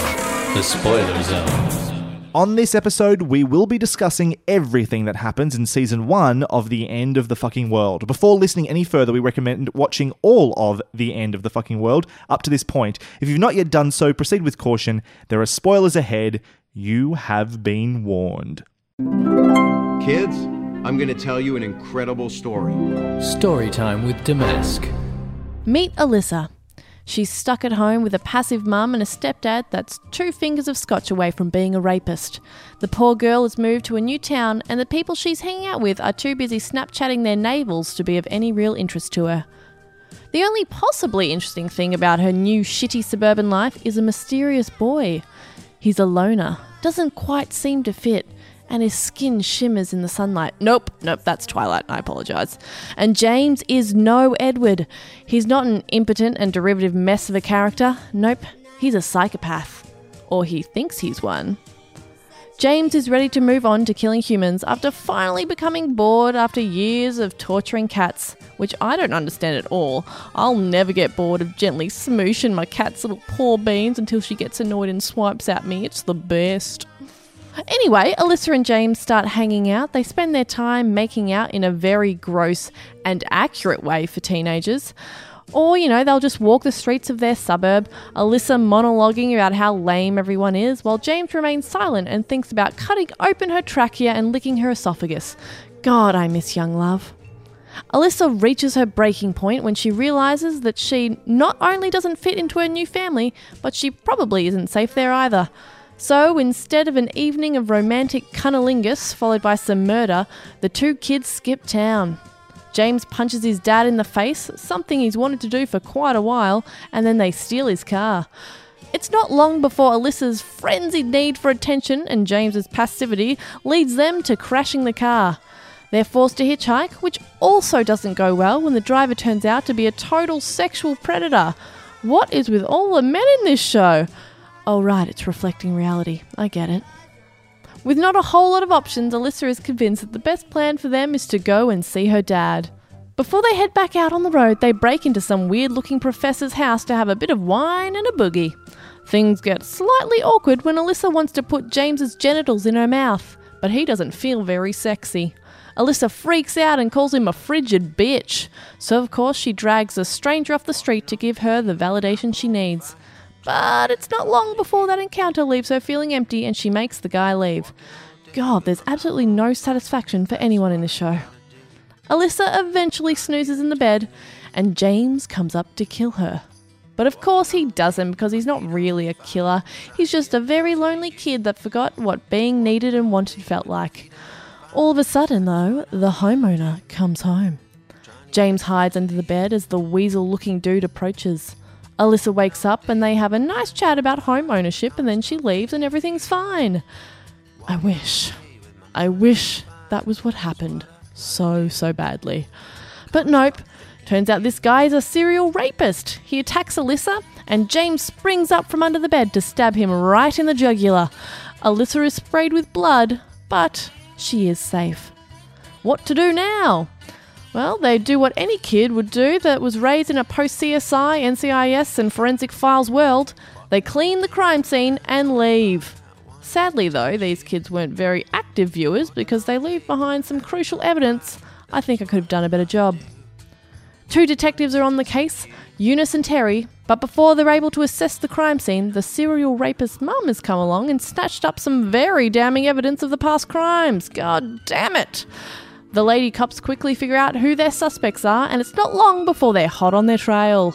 the spoiler zone. On this episode, we will be discussing everything that happens in season one of The End of the Fucking World. Before listening any further, we recommend watching all of The End of the Fucking World up to this point. If you've not yet done so, proceed with caution. There are spoilers ahead. You have been warned. Kids, I'm going to tell you an incredible story. Story time with Damask. Meet Alyssa. She's stuck at home with a passive mum and a stepdad that's two fingers of scotch away from being a rapist. The poor girl has moved to a new town, and the people she's hanging out with are too busy Snapchatting their navels to be of any real interest to her. The only possibly interesting thing about her new shitty suburban life is a mysterious boy. He's a loner, doesn't quite seem to fit, and his skin shimmers in the sunlight. Nope, nope, that's Twilight, I apologise. And James is no Edward. He's not an impotent and derivative mess of a character. Nope, he's a psychopath. Or he thinks he's one. James is ready to move on to killing humans after finally becoming bored after years of torturing cats, which I don't understand at all. I'll never get bored of gently smooshing my cat's little paw beans until she gets annoyed and swipes at me. It's the best. Anyway, Alyssa and James start hanging out. They spend their time making out in a very gross and accurate way for teenagers. Or, you know, they'll just walk the streets of their suburb, Alyssa monologuing about how lame everyone is, while James remains silent and thinks about cutting open her trachea and licking her esophagus. God, I miss young love. Alyssa reaches her breaking point when she realizes that she not only doesn't fit into her new family, but she probably isn't safe there either. So instead of an evening of romantic cunnilingus followed by some murder, the two kids skip town. James punches his dad in the face, something he's wanted to do for quite a while, and then they steal his car. It's not long before Alyssa's frenzied need for attention and James's passivity leads them to crashing the car. They're forced to hitchhike, which also doesn't go well when the driver turns out to be a total sexual predator. What is with all the men in this show? Oh, right, it's reflecting reality. I get it. With not a whole lot of options, Alyssa is convinced that the best plan for them is to go and see her dad. Before they head back out on the road, they break into some weird looking professor's house to have a bit of wine and a boogie. Things get slightly awkward when Alyssa wants to put James's genitals in her mouth, but he doesn't feel very sexy. Alyssa freaks out and calls him a frigid bitch, so of course she drags a stranger off the street to give her the validation she needs. But it's not long before that encounter leaves her feeling empty and she makes the guy leave. God, there's absolutely no satisfaction for anyone in this show. Alyssa eventually snoozes in the bed, and James comes up to kill her. But of course he doesn't because he's not really a killer. He's just a very lonely kid that forgot what being needed and wanted felt like. All of a sudden, though, the homeowner comes home. James hides under the bed as the weasel looking dude approaches. Alyssa wakes up and they have a nice chat about home ownership and then she leaves and everything's fine. I wish. I wish that was what happened so, so badly. But nope. Turns out this guy is a serial rapist. He attacks Alyssa and James springs up from under the bed to stab him right in the jugular. Alyssa is sprayed with blood, but she is safe. What to do now? Well, they do what any kid would do that was raised in a post CSI, NCIS, and forensic files world. They clean the crime scene and leave. Sadly, though, these kids weren't very active viewers because they leave behind some crucial evidence. I think I could have done a better job. Two detectives are on the case, Eunice and Terry, but before they're able to assess the crime scene, the serial rapist's mum has come along and snatched up some very damning evidence of the past crimes. God damn it! The lady cops quickly figure out who their suspects are, and it's not long before they're hot on their trail.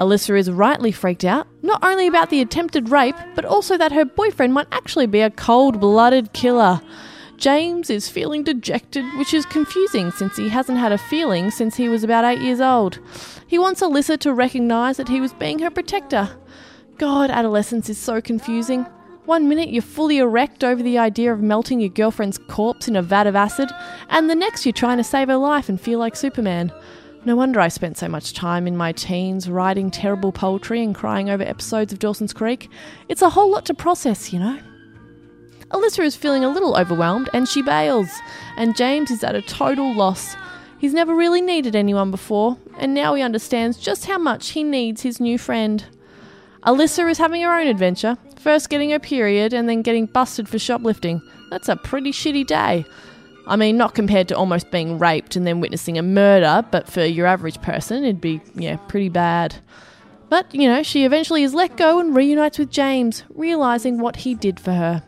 Alyssa is rightly freaked out, not only about the attempted rape, but also that her boyfriend might actually be a cold blooded killer. James is feeling dejected, which is confusing since he hasn't had a feeling since he was about eight years old. He wants Alyssa to recognise that he was being her protector. God, adolescence is so confusing. One minute you're fully erect over the idea of melting your girlfriend's corpse in a vat of acid, and the next you're trying to save her life and feel like Superman. No wonder I spent so much time in my teens writing terrible poetry and crying over episodes of Dawson's Creek. It's a whole lot to process, you know. Alyssa is feeling a little overwhelmed and she bails, and James is at a total loss. He's never really needed anyone before, and now he understands just how much he needs his new friend. Alyssa is having her own adventure, First getting her period and then getting busted for shoplifting. That's a pretty shitty day. I mean, not compared to almost being raped and then witnessing a murder, but for your average person, it'd be, yeah, pretty bad. But, you know, she eventually is let go and reunites with James, realizing what he did for her.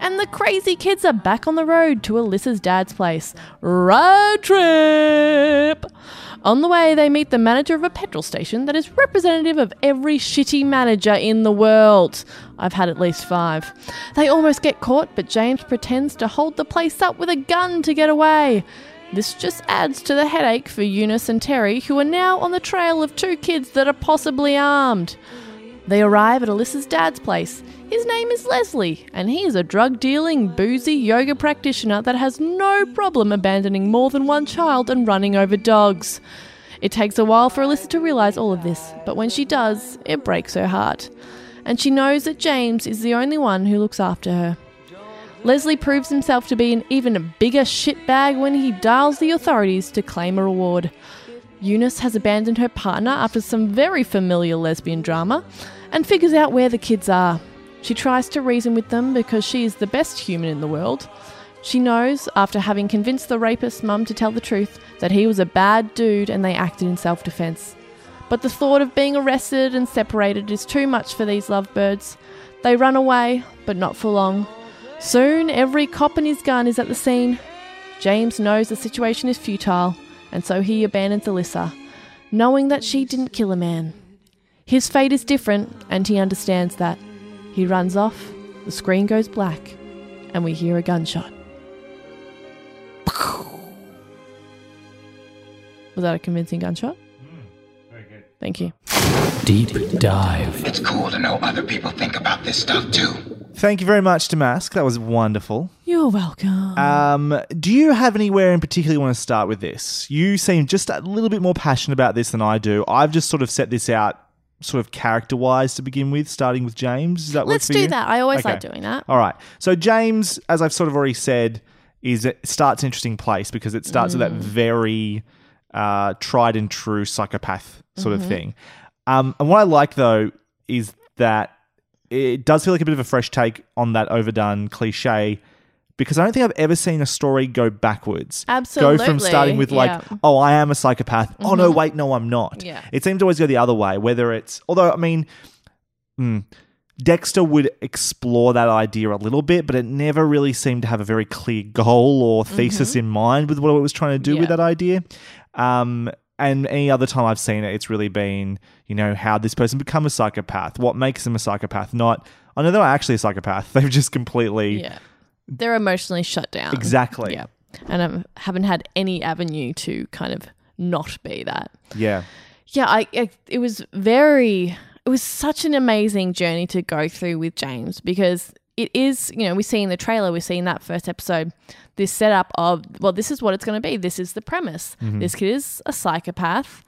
And the crazy kids are back on the road to Alyssa's dad's place. Road trip! On the way, they meet the manager of a petrol station that is representative of every shitty manager in the world. I've had at least five. They almost get caught, but James pretends to hold the place up with a gun to get away. This just adds to the headache for Eunice and Terry, who are now on the trail of two kids that are possibly armed. They arrive at Alyssa's dad's place. His name is Leslie, and he is a drug dealing, boozy yoga practitioner that has no problem abandoning more than one child and running over dogs. It takes a while for Alyssa to realize all of this, but when she does, it breaks her heart. And she knows that James is the only one who looks after her. Leslie proves himself to be an even bigger shitbag when he dials the authorities to claim a reward. Eunice has abandoned her partner after some very familiar lesbian drama and figures out where the kids are. She tries to reason with them because she is the best human in the world. She knows, after having convinced the rapist's mum to tell the truth, that he was a bad dude and they acted in self defense. But the thought of being arrested and separated is too much for these lovebirds. They run away, but not for long. Soon, every cop and his gun is at the scene. James knows the situation is futile, and so he abandons Alyssa, knowing that she didn't kill a man. His fate is different, and he understands that. He runs off, the screen goes black, and we hear a gunshot. Was that a convincing gunshot? very good. Thank you. Deep dive. It's cool to know other people think about this stuff too. Thank you very much, Damask. That was wonderful. You're welcome. Um, do you have anywhere in particular you want to start with this? You seem just a little bit more passionate about this than I do. I've just sort of set this out sort of character wise to begin with, starting with James. Does that Let's do you? that. I always Okay. like doing that. All right. So James, as I've sort of already said, is it starts an interesting place because it starts with that Mm. very uh, tried and true psychopath sort Mhm. of thing. Um, and what I like though is that it does feel like a bit of a fresh take on that overdone cliche. Because I don't think I've ever seen a story go backwards. Go from starting with like, yeah. oh, I am a psychopath. Oh no, Mhm. wait, no, I'm not. Yeah. It seems to always go the other way. Whether it's, although I mean, hmm, Dexter would explore that idea a little bit, but it never really seemed to have a very clear goal or thesis Mhm. in mind with what it was trying to do with that idea. Um, and any other time I've seen it, it's really been, you know, how this person become a psychopath, what makes them a psychopath, not, I know they're actually a psychopath. They've just completely, Yeah. They're emotionally shut down. Exactly. Yeah. And I haven't had any avenue to kind of not be that. yeah. Yeah, I, I it was very it was such an amazing journey to go through with James because it is, you know, we see in the trailer, we're seeing that first episode, this setup of, well, this is what it's going to be. This is the premise. Mhm. This kid is a psychopath,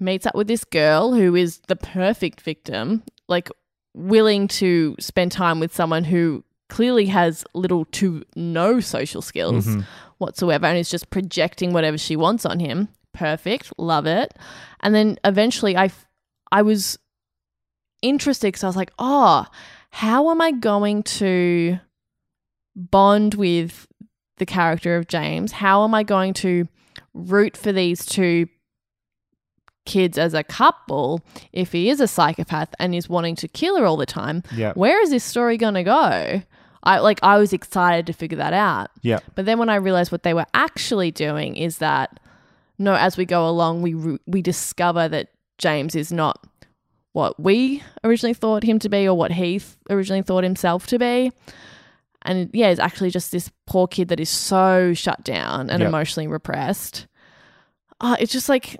meets up with this girl who is the perfect victim, like willing to spend time with someone who clearly has little to no social skills Mhm. whatsoever and is just projecting whatever she wants on him. Perfect, love it. And then eventually I, f- I was interested because I was like, oh, how am I going to bond with the character of James? How am I going to root for these two kids as a couple if he is a psychopath and is wanting to kill her all the time? Yeah. Where is this story going to go? I like I was excited to figure that out. Yeah. But then when I realized what they were actually doing is that no, as we go along, we re- we discover that James is not what we originally thought him to be or what he th- originally thought himself to be. And yeah, is actually just this poor kid that is so shut down and Yep. emotionally repressed. Uh, it's just like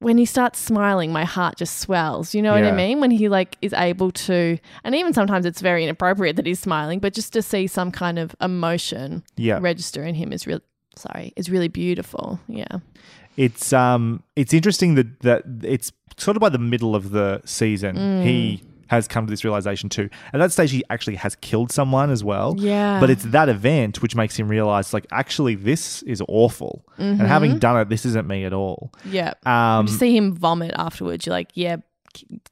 when he starts smiling, my heart just swells. You know what I mean? When he like is able to, and even sometimes it's very inappropriate that he's smiling, but just to see some kind of emotion Yeah. register in him is real. Sorry, is really beautiful. Yeah. It's um it's interesting that that it's sort of by the middle of the season Mm. he has come to this realization too. At that stage he actually has killed someone as well. Yeah. But it's that event which makes him realize like actually this is awful. And having Mhm. done it this isn't me at all. Yeah. Um you see him vomit afterwards. You're like, yeah,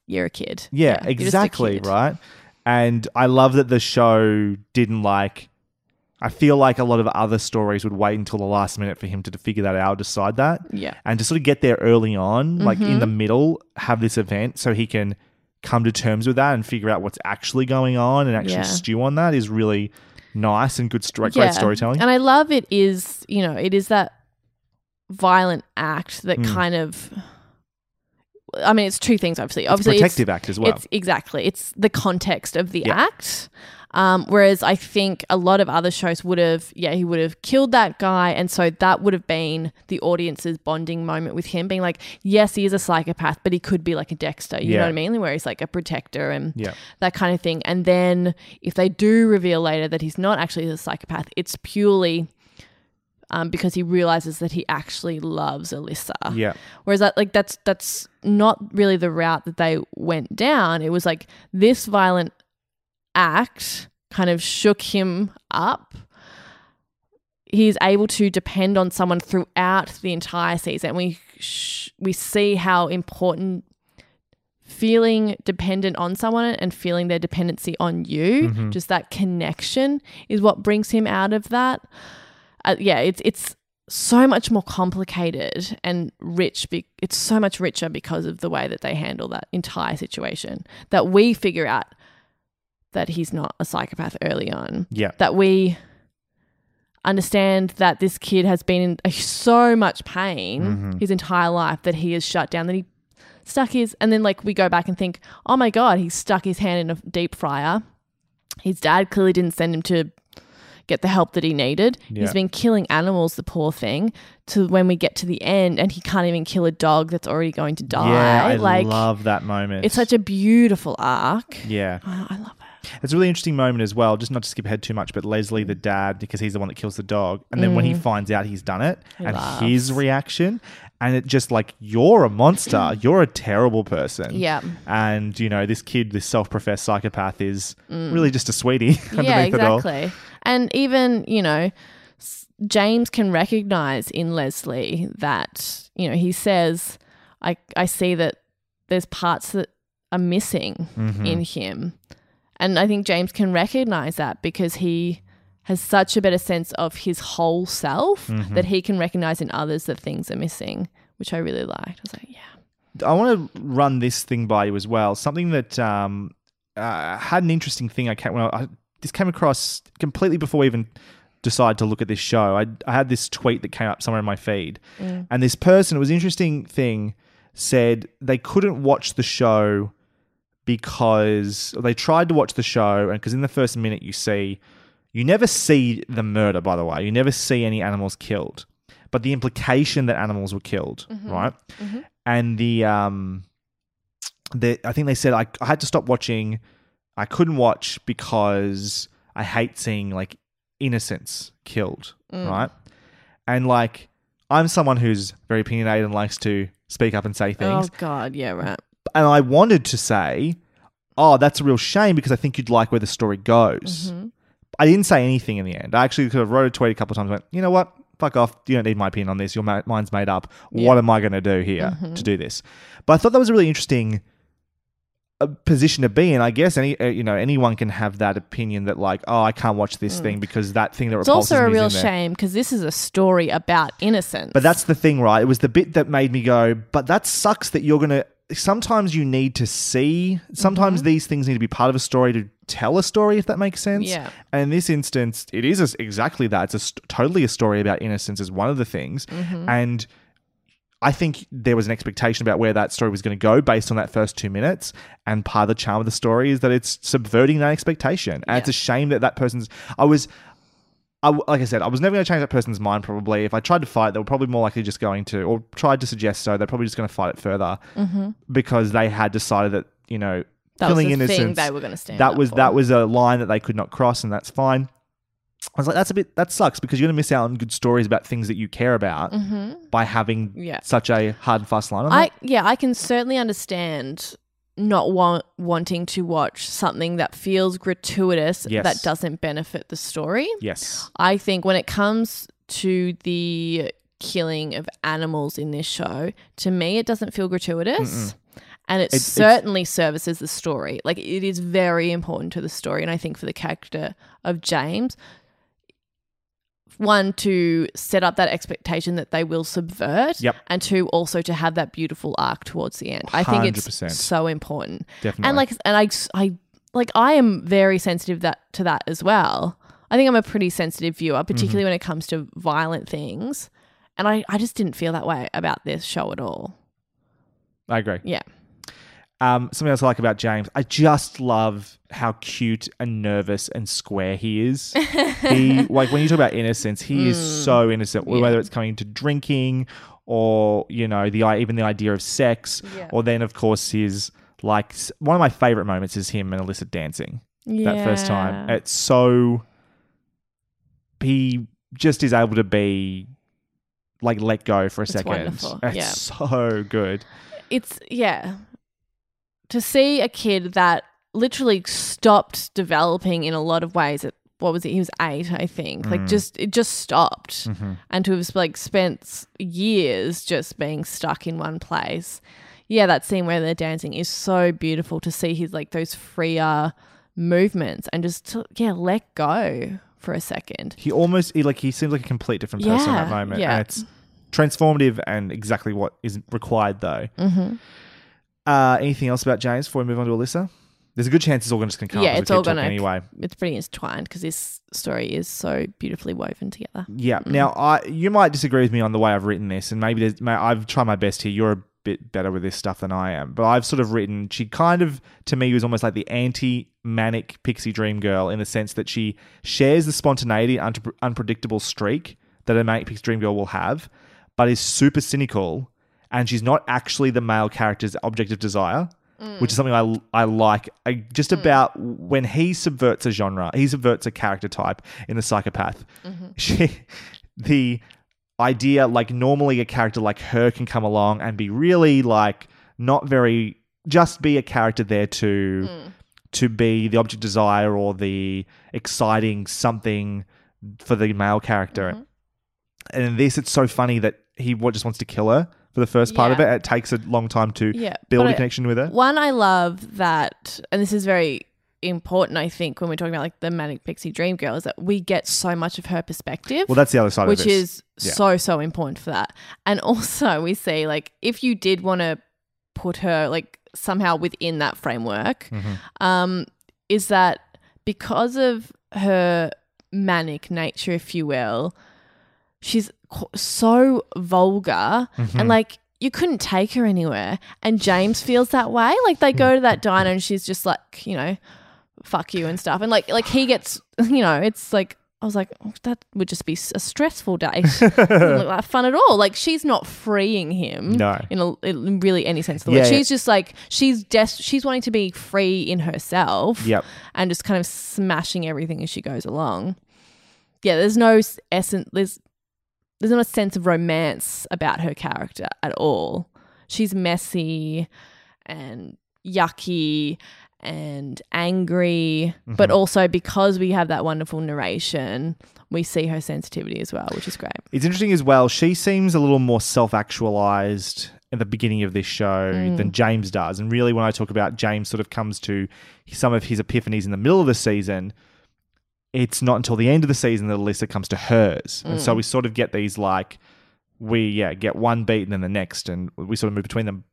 you're a kid. Yeah, a exactly, kid. right? And I love that the show didn't like. I feel like a lot of other stories would wait until the last minute for him to figure that out, decide that. Yeah. And to sort of get there early on, like in Mhm. the middle, have this event so he can come to terms with that and figure out what's actually going on and actually Yeah. stew on that is really nice and good, great storytelling. And I love it is, you know, it is that violent act that Mm. kind of I mean, it's two things obviously. It's a obviously protective act as well. It's exactly. It's the context of the Yeah. act. Um, whereas I think a lot of other shows would have, yeah, he would have killed that guy, and so that would have been the audience's bonding moment with him, being like, yes, he is a psychopath, but he could be like a Dexter, you Yeah. know what I mean? Where he's like a protector and Yeah. that kind of thing. And then if they do reveal later that he's not actually a psychopath, it's purely um, because he realizes that he actually loves Alyssa. Yeah. Whereas that like that's that's not really the route that they went down. It was like this violent act kind of shook him up. He's able to depend on someone throughout the entire season. We sh- we see how important feeling dependent on someone and feeling their dependency on you, Mhm. just that connection is what brings him out of that. Uh, yeah, it's it's so much more complicated and rich. Be- it's so much richer because of the way that they handle that entire situation. That we figure out that he's not a psychopath early on. Yeah. That we understand that this kid has been in so much pain Mhm. his entire life that he is shut down, that he stuck his, and then like we go back and think, oh my God, he stuck his hand in a deep fryer. His dad clearly didn't send him to get the help that he needed. Yeah. He's been killing animals, the poor thing, to when we get to the end and he can't even kill a dog that's already going to die. Yeah, I like love that moment. it's such a beautiful arc. Yeah. I, I love it. It's a really interesting moment as well, just not to skip ahead too much, but Leslie, the dad, because he's the one that kills the dog. And then when he Mm. finds out he's done it He and laughs. his reaction, and it just like, you're a monster. You're a terrible person. Yeah. And, you know, this kid, this self professed psychopath, is Mm. really just a sweetie underneath yeah, it all. And even you know, James can recognize in Leslie that you know he says, "I I see that there's parts that are missing Mhm. in him," and I think James can recognize that because he has such a better sense of his whole self Mhm. that he can recognize in others that things are missing, which I really liked. I was like, yeah. I want to run this thing by you as well. Something that um, uh, had an interesting thing. I came, when I, I, this came across completely before we even decided to look at this show. I, I had this tweet that came up somewhere in my feed, Mm. and this person, it was an interesting thing, said they couldn't watch the show because they tried to watch the show, and because in the first minute you see, you never see the murder. By the way, you never see any animals killed, but the implication that animals were killed, Mhm. right? Mhm. and the um the I think they said I, I had to stop watching I couldn't watch because I hate seeing like innocents killed Mm. right? And like I'm someone who's very opinionated and likes to speak up and say things. Oh God, yeah, right. and I wanted to say oh that's a real shame because I think you'd like where the story goes. Mhm. I didn't say anything in the end. I actually could have wrote a tweet a couple of times and went you know what? Fuck off. You don't need my opinion on this. Your ma- mind's made up. What am I going to do here Mhm. to do this? But I thought that was a really interesting uh, position to be in. I guess any uh, you know anyone can have that opinion that like oh I can't watch this Mm. thing because that thing that It's also a real shame because this is a story about innocence. But that's the thing, right? It was the bit that made me go, but that sucks that you're going to. Sometimes you need to see, sometimes Mm-hmm. these things need to be part of a story to tell a story, if that makes sense. Yeah. And in this instance, it is a, exactly that. It's a totally a story about innocence, is one of the things. Mhm. And I think there was an expectation about where that story was going to go based on that first two minutes. And part of the charm of the story is that it's subverting that expectation. And it's a shame that that person's. I was. I, like I said, I was never going to change that person's mind. Probably, if I tried to fight, they were probably more likely just going to, or tried to suggest so. They're probably just going to fight it further Mhm. because they had decided that you know That was killing the thing they were gonna stand That was for. that was a line that they could not cross, and that's fine. I was like, that's a bit that sucks because you're going to miss out on good stories about things that you care about Mhm. by having Yeah. such a hard and fast line on I that. yeah, I can certainly understand not want, wanting to watch something that feels gratuitous Yes. that doesn't benefit the story. Yes. I think when it comes to the killing of animals in this show, to me it doesn't feel gratuitous. and it It's- it's- certainly services the story. Like it is very important to the story, and I think for the character of James, one to set up that expectation that they will subvert, Yep. and two also to have that beautiful arc towards the end. I think it's 100%. so important. Definitely. And like, and I, I like, I am very sensitive that to that as well. I think I'm a pretty sensitive viewer, mm-hmm. particularly when it comes to violent things. And I, I just didn't feel that way about this show at all. I agree. Yeah. Um, something else I like about James, I just love how cute and nervous and square he is. he like when you talk about innocence, he is Mm. so innocent. Yeah. Whether it's coming to drinking or you know the even the idea of sex, Yeah. or then of course his like one of my favorite moments is him and Alyssa dancing that first time. It's so he just is able to be like let go for a It's second. wonderful. It's Yeah. so good. it's yeah to see a kid that literally stopped developing in a lot of ways at what was it he was eight i think like Mm. just it just stopped Mhm. and to have like spent years just being stuck in one place yeah that scene where they're dancing is so beautiful to see his like those freer movements and just to, yeah let go for a second He almost he, like he seems like a complete different person in that moment, yeah. and it's transformative and exactly what is required though. Mhm. Uh, anything else about James before we move on to Alyssa? There's a good chance it's all going to come. yeah up it's all keep gonna anyway. it's pretty intertwined because this story is so beautifully woven together Yeah. Now, I you might disagree with me on the way I've written this, and maybe there's, may, I've tried my best here. You're a bit better with this stuff than I am, but I've sort of written. She kind of, to me, was almost like the anti-manic pixie dream girl in the sense that she shares the spontaneity, and unpre- unpredictable streak that a manic pixie dream girl will have, but is super cynical, and she's not actually the male character's object of desire. Which is something I, I like. I, just hmm. about when he subverts a genre, he subverts a character type in the psychopath. Mm-hmm. She, the idea like normally a character like her can come along and be really like not very just be a character there to hmm. to be the object of desire or the exciting something for the male character mm-hmm. and in this it's so funny that he just wants to kill her for the first part of it it takes a long time to Yeah, build but a I- connection with her One, I love that, and this is very important, I think, when we're talking about like the manic pixie dream girl, is that we get so much of her perspective. Well, that's the other side of it. which is Yeah. so so important for that. And also, we see like if you did want to put her like somehow within that framework, Mm-hmm. um, is that because of her manic nature, if you will, she's so vulgar Mhm. and like you couldn't take her anywhere. And James feels that way. Like they go to that diner and she's just like, you know, fuck you and stuff. And like like he gets, you know, it's like I was like, oh, that would just be a stressful date. Doesn't look like fun at all. Like she's not freeing him. No. in, a, in really any sense of the Yeah, word. yeah. She's just like she's des- she's wanting to be free in herself. Yep. and just kind of smashing everything as she goes along. Yeah, there's no essence. There's there's not a sense of romance about her character at all. She's messy and yucky and angry, but Mhm. also because we have that wonderful narration, we see her sensitivity as well, which is great. It's interesting as well. She seems a little more self actualized at the beginning of this show Mm. than James does. And really, when I talk about James sort of comes to some of his epiphanies in the middle of the season, it's not until the end of the season that Alyssa comes to hers. And so Mm. we sort of get these like, we yeah get one beat and then the next, and we sort of move between them.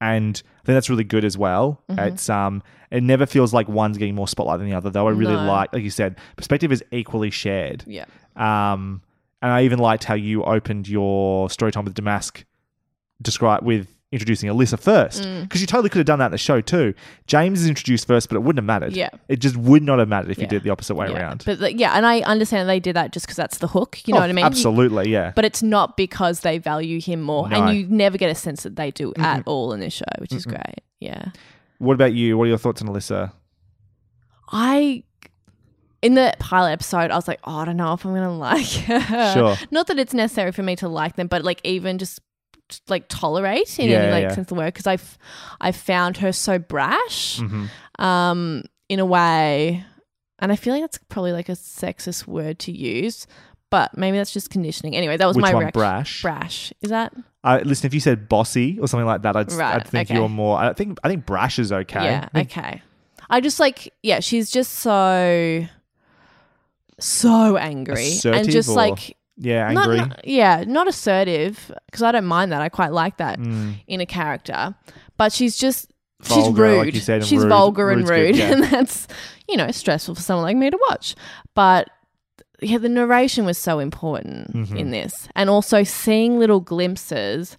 And I think that's really good as well. Mhm. It's um, it never feels like one's getting more spotlight than the other. Though I really No. like, like you said, perspective is equally shared. Yeah. Um, and I even liked how you opened your story time with Damask, describe with introducing Alyssa first, Mm. because you totally could have done that in the show too. James is introduced first, but it wouldn't have mattered. Yeah. it just would not have mattered if you Yeah. did it the opposite way Yeah. around. But like, yeah, and I understand they did that just because that's the hook. You know Oh, what I mean? Absolutely, yeah. but it's not because they value him more, No. and you never get a sense that they do at all in this show, which is great. Yeah, What about you? What are your thoughts on Alyssa? I in the pilot episode, I was like, oh, I don't know if I'm gonna like her. Sure. Not that it's necessary for me to like them, but like even just, like tolerate in Yeah, any like yeah. sense of the word because I've I found her so brash, Mhm. um, in a way, and I feel like that's probably like a sexist word to use, but maybe that's just conditioning. Anyway, that was Which my one, brash? Brash is that? Uh, listen, if you said bossy or something like that, I'd, Right, I'd think okay. you're more. I think I think brash is okay. Yeah. I think- Okay. I just like yeah, she's just so so angry and just or- like yeah, angry. not- yeah, not assertive because I don't mind that. I quite like that Mm. in a character, but she's just she's Vulgar, rude. like said, she's rude. vulgar and Rude's good, rude, yeah. and that's you know stressful for someone like me to watch. But yeah, the narration was so important Mhm. in this, and also seeing little glimpses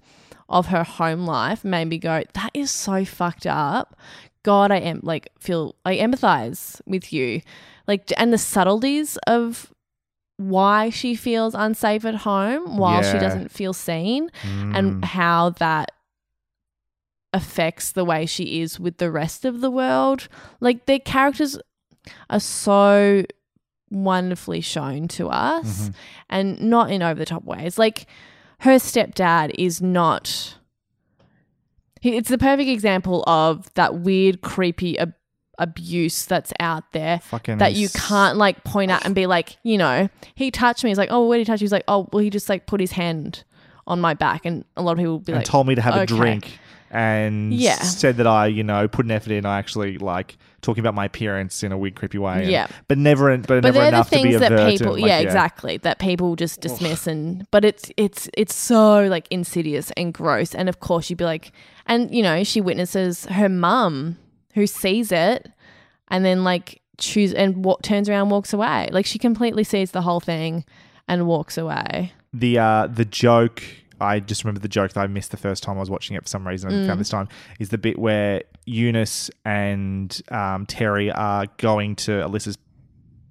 of her home life made me go, "That is so fucked up." God, I am like feel I empathize with you, like and the subtleties of why she feels unsafe at home while she doesn't feel seen Mm. and how that affects the way she is with the rest of the world. Like their characters are so wonderfully shown to us Mhm. and not in over the top ways. Like her stepdad is not it's the perfect example of that weird creepy ab- abuse that's out there Fucking that you can't like point out and be like, you know, he touched me. He's like, oh, where did he touch you? He's like, oh, well, he just like put his hand on my back, and a lot of people will be and like, told me to have a drink and Yeah. said that I, you know, put an effort in. I actually like talking about my appearance in a weird, creepy way. and- Yeah. but never, but, But never they're the enough to be things that people, like, yeah, exactly, that people just dismiss, and but it's it's it's so like insidious and gross, and of course you'd be like, and you know she witnesses her mum who sees it, and then like choose and what turns around, walks away, like she completely sees the whole thing and walks away. the uh the joke I just remember the joke that I missed the first time I was watching it for some reason and Mm. found this time is the bit where Eunice and um, Terry are going to Alyssa's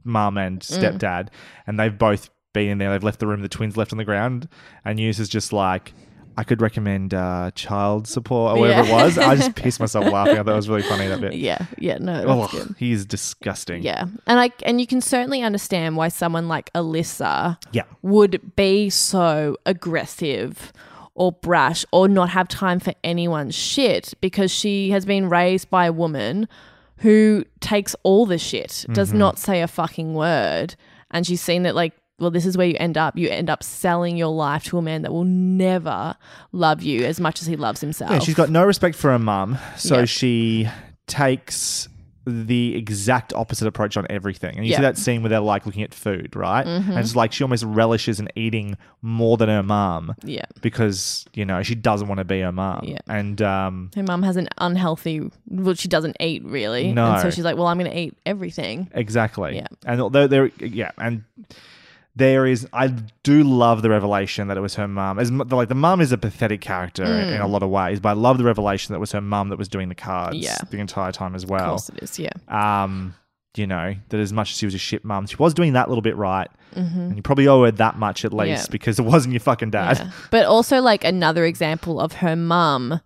mum and Mm. stepdad and they've both been in there they've left the room the twins left on the ground and Eunice is just like I could recommend uh, child support or whatever Yeah. it was I just pissed myself laughing I thought it was really funny that bit Yeah, yeah, no, oh, good. he is disgusting Yeah, and I and you can certainly understand why someone like Alyssa, Yeah. would be so aggressive or brash or not have time for anyone's shit because she has been raised by a woman who takes all the shit, does Mhm. not say a fucking word, and she's seen that like. Well, this is where you end up. You end up selling your life to a man that will never love you as much as he loves himself. Yeah, she's got no respect for her mum, so Yeah. she takes the exact opposite approach on everything. And you see that scene where they're like looking at food, right? Mhm. And it's like she almost relishes in eating more than her mum. Yeah. Because, you know, she doesn't want to be her mum. Yeah. And um Her mum has an unhealthy, well, she doesn't eat really. No. And so she's like, well, I'm going to eat everything. Exactly. Yeah. And although they're, yeah, and there is, I do love the revelation that it was her mum. As like the mum is a pathetic character Mm. in a lot of ways, but I love the revelation that it was her mum that was doing the cards Yeah. the entire time as well. course it is, yeah. Um, you know that as much as she was a shit mum, she was doing that little bit right, Mhm. and you probably owe her that much at least Yeah. because it wasn't your fucking dad. Yeah. But also, like, another example of her mum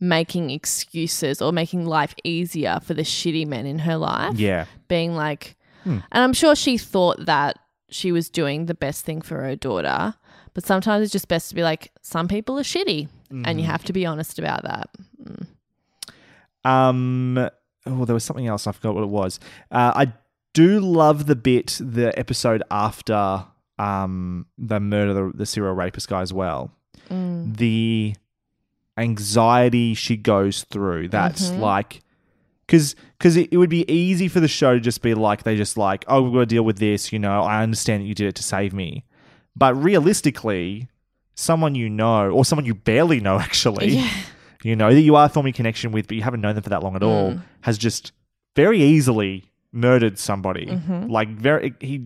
making excuses or making life easier for the shitty men in her life. Yeah. Being like, Hmm. and I'm sure she thought that she was doing the best thing for her daughter. But sometimes it's just best to be like, some people are shitty, and you Mhm. have to be honest about that. Mm. Um, oh, there was something else. I forgot what it was. Uh, I do love the bit, the episode after um the murder, the, the serial rapist guy as well. Mm. The anxiety she goes through. That's Mhm. like. Because because it, it would be easy for the show to just be like they just like oh we've got to deal with this you know I understand that you did it to save me, but realistically, someone you know or someone you barely know actually, Yeah. you know that you are forming connection with, but you haven't known them for that long at all, Mm. has just very easily murdered somebody. Mhm. Like very he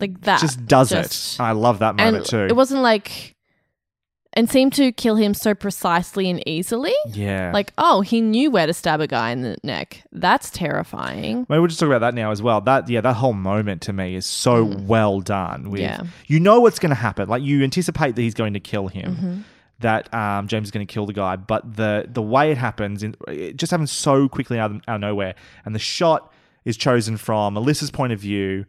Like that. just does just- it. I love that moment and too. It wasn't like, and seemed to kill him so precisely and easily. Yeah. Like, oh, he knew where to stab a guy in the neck. That's terrifying. Maybe we'll just talk about that now as well. That yeah, that whole moment to me is so well done. With Mm. Yeah. you know what's going to happen. Like you anticipate that he's going to kill him. Mhm. That um, James is going to kill the guy, but the the way it happens, in, it just happens so quickly out of, out of nowhere, and the shot is chosen from Alyssa's point of view,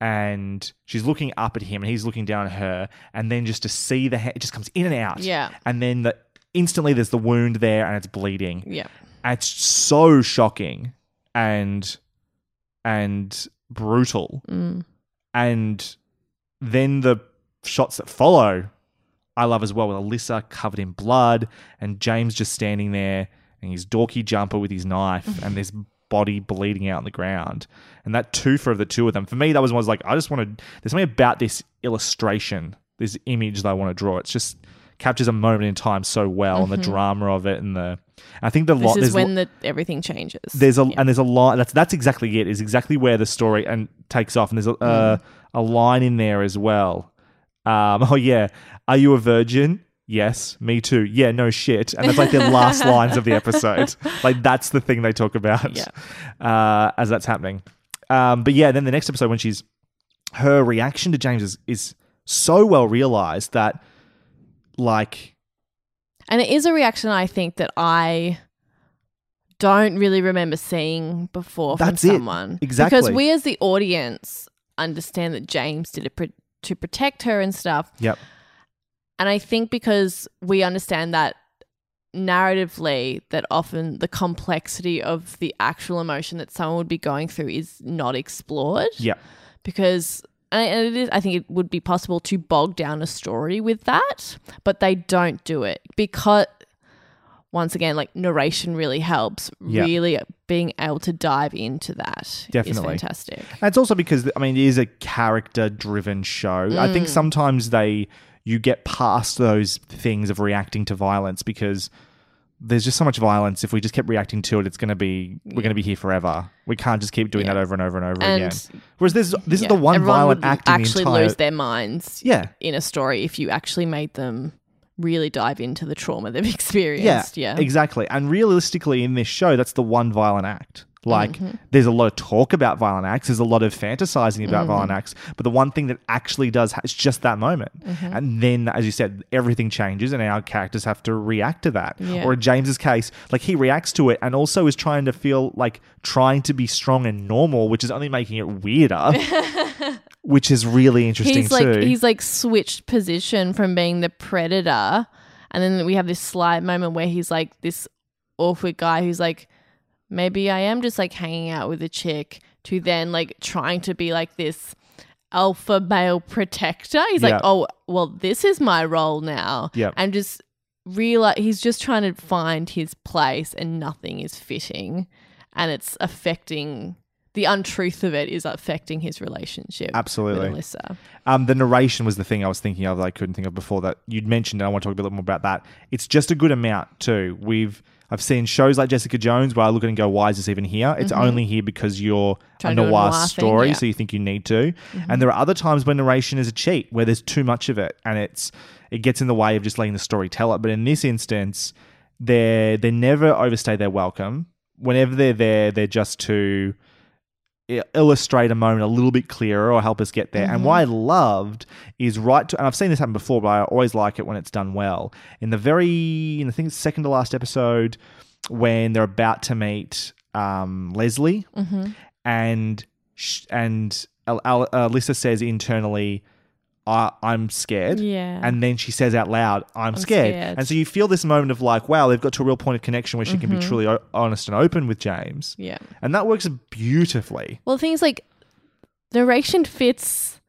and she's looking up at him, and he's looking down at her, and then just to see the it just comes in and out, Yeah. and then the instantly there's the wound there, and it's bleeding, Yeah. and it's so shocking and and brutal Mm. and then the shots that follow, I love as well with Alyssa covered in blood and James just standing there and his dorky jumper with his knife and this body bleeding out on the ground. And that twofer of the two of them, for me, that was one was like, I just want to, there's something about this illustration, this image that I want to draw. It's just captures a moment in time so well and the Mhm. drama of it and the, I think the This lot, is when the everything changes. there's a and there's a line that's that's exactly it is exactly where the story and takes off and there's a uh, Mm. a line in there as well um oh yeah are you a virgin yes me too yeah no shit and that's like the last lines of the episode like that's the thing they talk about uh as that's happening um but yeah then the next episode when she's her reaction to james is, is so well realized that like And it is a reaction I think that I don't really remember seeing before That's from it. someone. Exactly. Because we as the audience understand that James did it pr- to protect her and stuff. yep And I think because we understand that narratively that often the complexity of the actual emotion that someone would be going through is not explored yep because and it is I think it would be possible to bog down a story with that, but they don't do it because once again, like narration really helps. Yeah. Really being able to dive into that is Definitely. fantastic. And it's also because I mean it is a character driven show. I think Mm. sometimes they you get past those things of reacting to violence because there's just so much violence. If we just kept reacting to it, it's going to be we're going to be here forever. We can't just keep doing that over and over and over And- again. Whereas this this is the one everyone violent act in the actually entire. lose their minds Yeah. in a story if you actually made them really dive into the trauma they've experienced. Yeah, Yeah. exactly. And realistically, in this show, that's the one violent act. Like, Mhm. there's a lot of talk about violent acts. There's a lot of fantasizing about Mhm. violent acts. But the one thing that actually does ha- is just that moment. Mhm. And then, as you said, everything changes, and our characters have to react to that. Yeah. Or in James's case, like he reacts to it, and also is trying to feel like trying to be strong and normal, which is only making it weirder. which is really interesting he's like too. he's like switched position from being the predator and then we have this slight moment where he's like this awkward guy who's like maybe i am just like hanging out with a chick to then like trying to be like this alpha male protector he's Yeah. like oh well this is my role now Yep. and just realize he's just trying to find his place and nothing is fitting and it's affecting the untruth of it is affecting his relationship Absolutely. with Alyssa. Um, the narration was the thing I was thinking of that I couldn't think of before that you'd mentioned, and I want to talk a bit more about that. It's just a good amount too. We've I've seen shows like Jessica Jones where I look at it and go, "Why is this even here?" It's Mhm. only here because you're Trying a to do a noir, noir thing, story, yeah. so you think you need to. Mhm. And there are other times when narration is a cheat, where there's too much of it, and it's it gets in the way of just letting the story tell it. But in this instance, they they never overstay their welcome. Whenever they're there, they're just to illustrate a moment a little bit clearer or help us get there. And Mhm. what I loved is right to, and I've seen this happen before, but I always like it when it's done well. In the very, in I think second to last episode, when they're about to meet um, Leslie, Mhm. and sh- and Al- Al- Alyssa says internally. I, I'm scared. Yeah. And then she says out loud, I'm, scared. scared. And so you feel this moment of like, wow, they've got to a real point of connection where she can be Mhm. truly o- honest and open with James. Yeah. And that works beautifully. Well, things like narration fits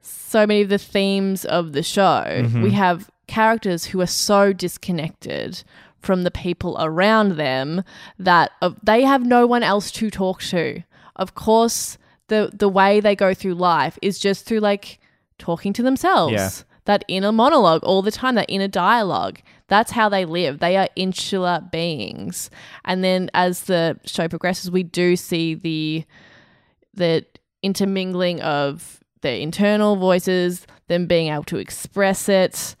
so many of the themes of the show. Mhm. We have characters who are so disconnected from the people around them that uh, they have no one else to talk to. Of course, the the way they go through life is just through like talking to themselves. Yeah. That inner monologue all the time, that inner dialogue. That's how they live. They are insular beings. And then as the show progresses, we do see the the intermingling of their internal voices, them being able to express it.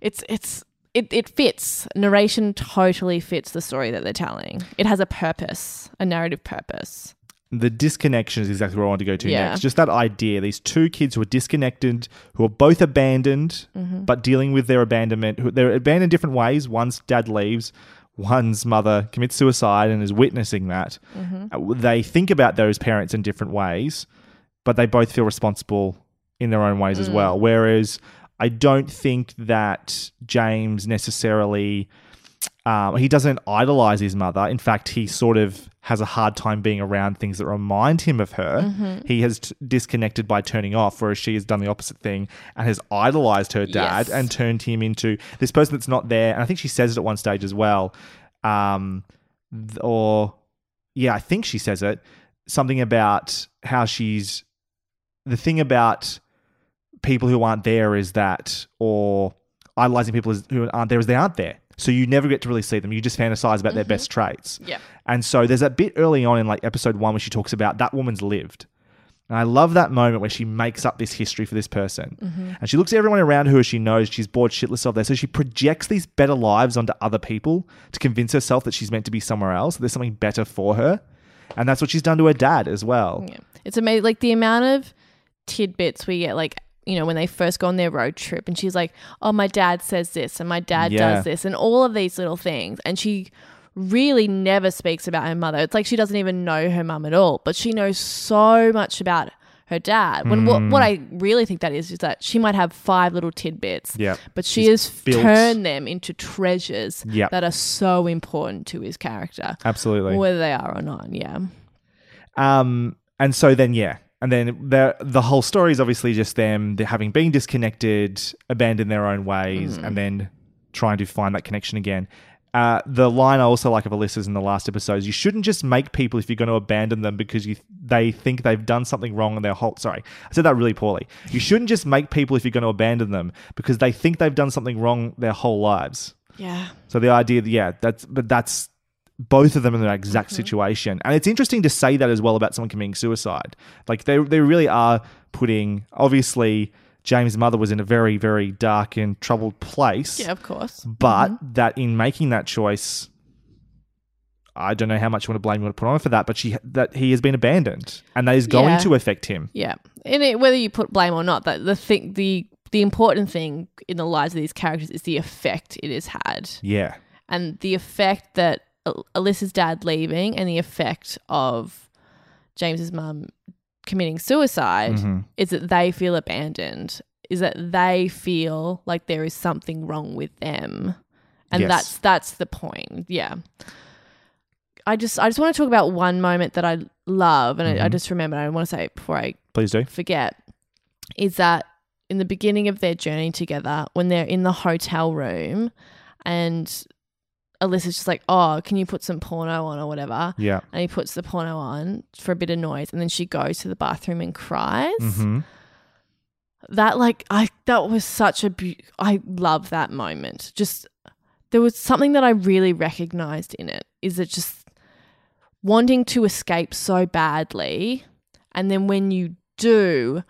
It's it's it, it fits. Narration totally fits the story that they're telling. It has a purpose, a narrative purpose. The disconnection is exactly where I want to go to Yeah. next. Just that idea these two kids who are disconnected, who are both abandoned, Mhm. but dealing with their abandonment. Who, they're abandoned in different ways. One's dad leaves, one's mother commits suicide and is witnessing that. Mhm. Uh, They think about those parents in different ways, but they both feel responsible in their own ways as Mm. well. Whereas I don't think that James necessarily um, he doesn't idolize his mother. In fact, he sort of has a hard time being around things that remind him of her. Mhm. He has t- disconnected by turning off, whereas she has done the opposite thing and has idolized her dad Yes. and turned him into this person that's not there. And I think she says it at one stage as well. Um, or, yeah, I think she says it. Something about how she's the thing about people who aren't there is that, or idolizing people as, who aren't there as they aren't there. So you never get to really see them. You just fantasize about their best traits. Yeah. And so there's that bit early on in like episode one where she talks about that woman's lived. And I love that moment where she makes up this history for this person. Mhm. And she looks at everyone around her who she knows she's bored shitless of there. So she projects these better lives onto other people to convince herself that she's meant to be somewhere else, that there's something better for her. And that's what she's done to her dad as well. Yeah. It's amazing. Like the amount of tidbits we get, like, you know, when they first go on their road trip and she's like, oh, my dad says this and my dad Yeah. does this and all of these little things. And she really never speaks about her mother. It's like she doesn't even know her mum at all, but she knows so much about her dad. When what, what I really think that is, is that she might have five little tidbits, Yep. but she She's has built- turned them into treasures Yep. that are so important to his character. Absolutely. Whether they are or not, yeah. Um, and so then yeah, and then the the whole story is obviously just them having been disconnected, abandoned their own ways, Mhm. and then trying to find that connection again. Uh, the line I also like of Alyssa's in the last episode is you shouldn't just make people if you're going to abandon them because you they think they've done something wrong in their whole. Sorry, I said that really poorly. You shouldn't just make people if you're going to abandon them because they think they've done something wrong their whole lives. Yeah. So the idea, that, yeah, that's but that's both of them in that exact situation, and it's interesting to say that as well about someone committing suicide. Like they they really are putting obviously. James' mother was in a very, very dark and troubled place. Yeah, of course. But Mhm. that in making that choice, I don't know how much you want to blame you want to put on her for that, but she that he has been abandoned, and that is going Yeah. to affect him. Yeah, and it, whether you put blame or not, that the thing, the the important thing in the lives of these characters is the effect it has had, Yeah, and the effect that Alyssa's dad leaving, and the effect of James's mum committing suicide Mhm. is that they feel abandoned, is that they feel like there is something wrong with them, and Yes. that's that's the point. Yeah. I just I just want to talk about one moment that I love, and I, I Mhm. just remember. I want to say it before I please do. forget is that in the beginning of their journey together, when they're in the hotel room and Alyssa's just like, Oh, can you put some porno on or whatever? Yeah. And he puts the porno on for a bit of noise and then she goes to the bathroom and cries. hmm That like I that was such a be- I love that moment. Just there was something that I really recognized in it. Is it just wanting to escape so badly and then when you do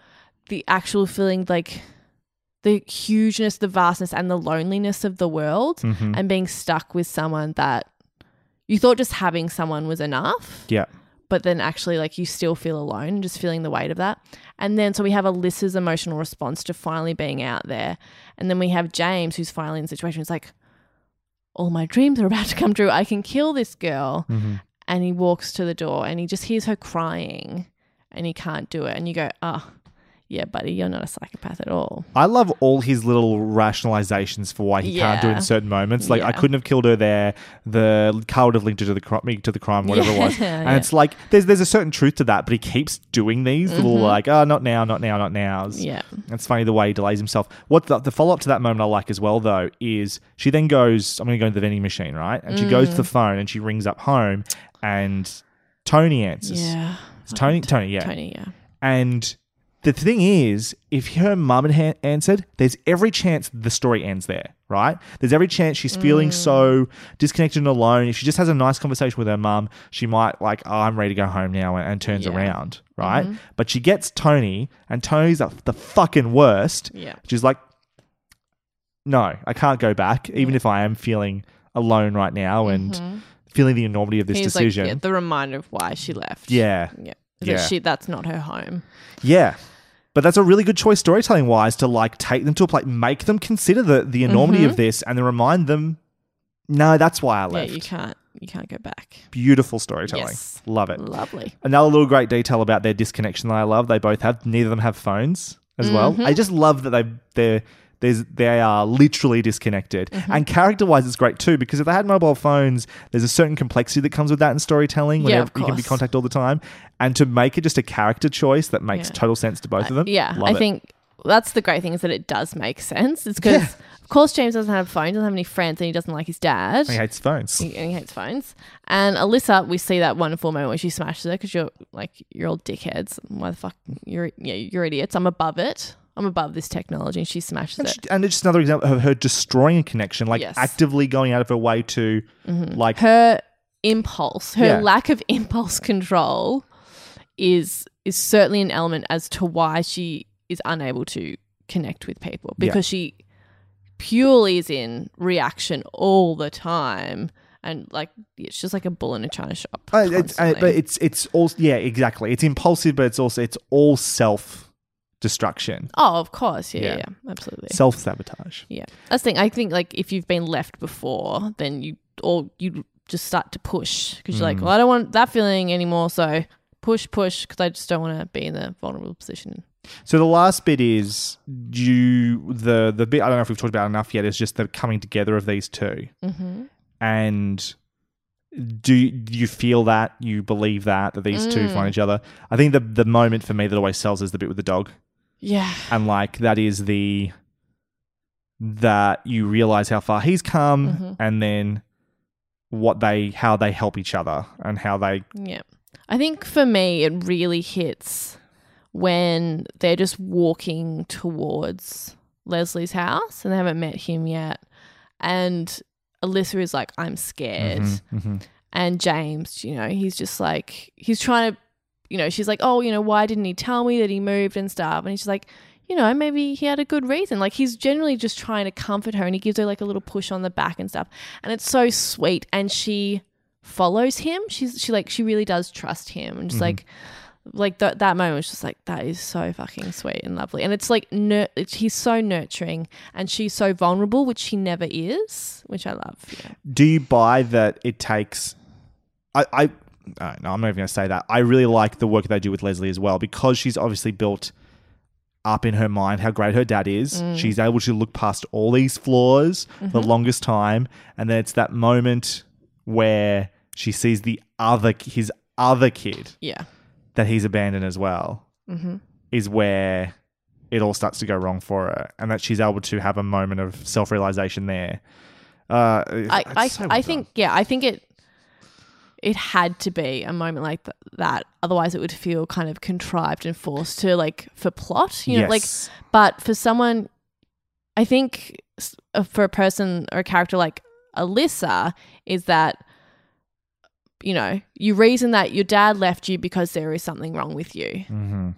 the actual feeling like the hugeness the vastness and the loneliness of the world Mhm. and being stuck with someone that you thought just having someone was enough Yeah. but then actually like you still feel alone just feeling the weight of that. And then so we have Alyssa's emotional response to finally being out there. And then we have James who's finally in the situation. It's like, all my dreams are about to come true. I can kill this girl. Mhm. And he walks to the door and he just hears her crying and he can't do it. And you go, oh, yeah, buddy, you're not a psychopath at all. I love all his little rationalizations for why he can't do it in certain moments. Like I couldn't have killed her there. The car would have linked her to the crime, me to the crime, whatever it was. And yeah. it's like there's there's a certain truth to that, but he keeps doing these little Mhm. like, oh, not now, not now, not nows. Yeah. It's funny the way he delays himself. What the, the follow up to that moment I like as well though is she then goes, I'm going to go to the vending machine, right? And she goes to Mm. the phone and she rings up home, and Tony answers. Yeah. It's Tony, Tony, yeah, Tony, yeah. and the thing is, if her mum had ha- answered, there's every chance the story ends there, right? There's every chance she's feeling Mm. so disconnected and alone. If she just has a nice conversation with her mum, she might like, oh, I'm ready to go home now, and, and turns Yeah. around, right? Mhm. But she gets Tony, and Tony's the, the fucking worst. Yeah. She's like, no, I can't go back, even if I am feeling alone right now and Mhm. feeling the enormity of this He's decision. like, yeah, the reminder of why she left. Yeah. Yeah. Yeah. She, that's not her home. Yeah. But that's a really good choice storytelling wise to like take them to a place, make them consider the, the enormity Mhm. of this and then remind them, no, that's why I left. Yeah, you can't you can't go back. Beautiful storytelling. Yes. Love it. Lovely. Another little great detail about their disconnection that I love. They both have, neither of them have phones as well. Mhm. I just love that they they're There's they are literally disconnected. Mm-hmm. And character wise, it's great too because if they had mobile phones, there's a certain complexity that comes with that in storytelling. Yeah, Whenever you can be contact all the time, and to make it just a character choice that makes Yeah. total sense to both of them. Yeah, Love I it. think that's the great thing is that it does make sense. It's because, of course, James doesn't have a phone, doesn't have any friends, and he doesn't like his dad. he hates phones. He, and he hates phones. And Alyssa, we see that wonderful moment where she smashes her because you're like you're all dickheads. Why the fuck you're yeah you're idiots. I'm above it. I'm above this technology, and she smashes And, it. she- and it's just another example of her destroying a connection, like Yes. actively going out of her way to, like, her impulse, her Yeah. lack of impulse control, is is certainly an element as to why she is unable to connect with people Yeah. because she purely is in reaction all the time and like it's just like a bull in a china shop. Uh, it's, uh, but it's it's all yeah exactly. It's impulsive, but it's also it's all self destruction, oh, of course, yeah, Yeah. yeah, yeah, absolutely. self sabotage. Yeah, that's the thing. I think like if you've been left before, then you or you just start to push because you're like, Mm. well, I don't want that feeling anymore. So push, push, because I just don't want to be in the vulnerable position. So the last bit is you the the bit I don't know if we've talked about enough yet is just the coming together of these 2 Mm-hmm. and do, do you feel that you believe that that these two Mm. find each other? I think the the moment for me that always sells is the bit with the dog. Yeah, and like that is the that you realize how far he's come Mhm. and then what they how they help each other and how they yeah. I think for me, it really hits when they're just walking towards Leslie's house and they haven't met him yet, and Alyssa is like, "I'm scared." Mhm, mhm. And James, you know, he's just like, he's trying to, you know, she's like, oh, you know, why didn't he tell me that he moved and stuff? And he's just like, you know, maybe he had a good reason. Like, he's generally just trying to comfort her and he gives her like a little push on the back and stuff. And it's so sweet. And she follows him. She's, she like, she really does trust him. And just Mhm. like, like th- that moment was just like that is so fucking sweet and lovely and it's like nur- it's, he's so nurturing and she's so vulnerable which she never is which i love yeah do you buy that it takes I I uh, no, I'm not even going to say that. I really like the work they do with Leslie as well because she's obviously built up in her mind how great her dad is. Mm. She's able to look past all these flaws the Mhm. longest time, and then it's that moment where she sees the other his other kid yeah that he's abandoned as well mm-hmm. is where it all starts to go wrong for her, and that she's able to have a moment of self realization there. Uh, I, I, so well I think yeah I think it it had to be a moment like th- that. Otherwise it would feel kind of contrived and forced to like for plot you know like but for someone I think uh, for a person or a character like Alyssa is that you know you reason that your dad left you because there is something wrong with you. Mm-hmm.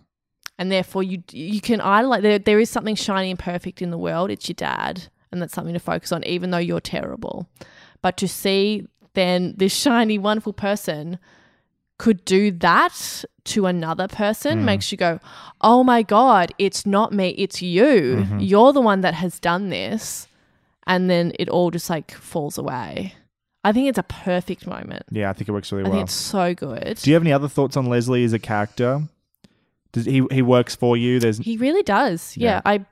and therefore you you can idolize there there is something shiny and perfect in the world it's your dad and that's something to focus on even though you're terrible. But to see then this shiny wonderful person could do that to another person Mm. makes you go oh my god it's not me it's you Mhm. you're the one that has done this and then it all just like falls away i think it's a perfect moment Yeah, I think it works really i well. think it's so good Do you have any other thoughts on Leslie as a character? Does he he works for you? There's He really does. Yeah. Yeah. I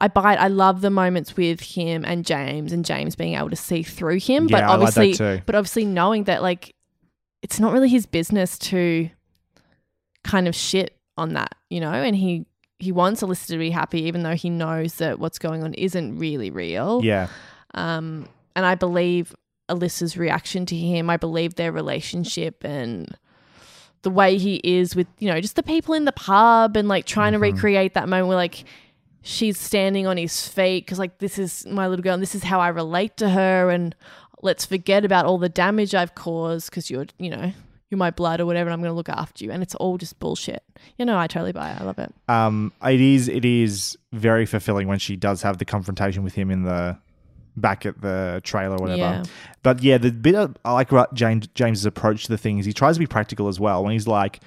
I buy it. I love the moments with him and James and James being able to see through him. but Yeah, I like that obviously too. but obviously knowing that like it's not really his business to kind of shit on that, you know, and he he wants Alyssa to be happy even though he knows that what's going on isn't really real. yeah, Um, and I believe Alyssa's reaction to him. I believe their relationship and the way he is with, you know, just the people in the pub and like trying to recreate that moment where like she's standing on his feet because like this is my little girl and this is how I relate to her and let's forget about all the damage I've caused because you're, you know, you're my blood or whatever and I'm going to look after you. And it's all just bullshit. You know, I totally buy it. I love it. um, it is it is very fulfilling when she does have the confrontation with him in the back at the trailer or whatever. Yeah. But yeah, the bit of, I like about James James's approach to the thing is he tries to be practical as well. When he's like,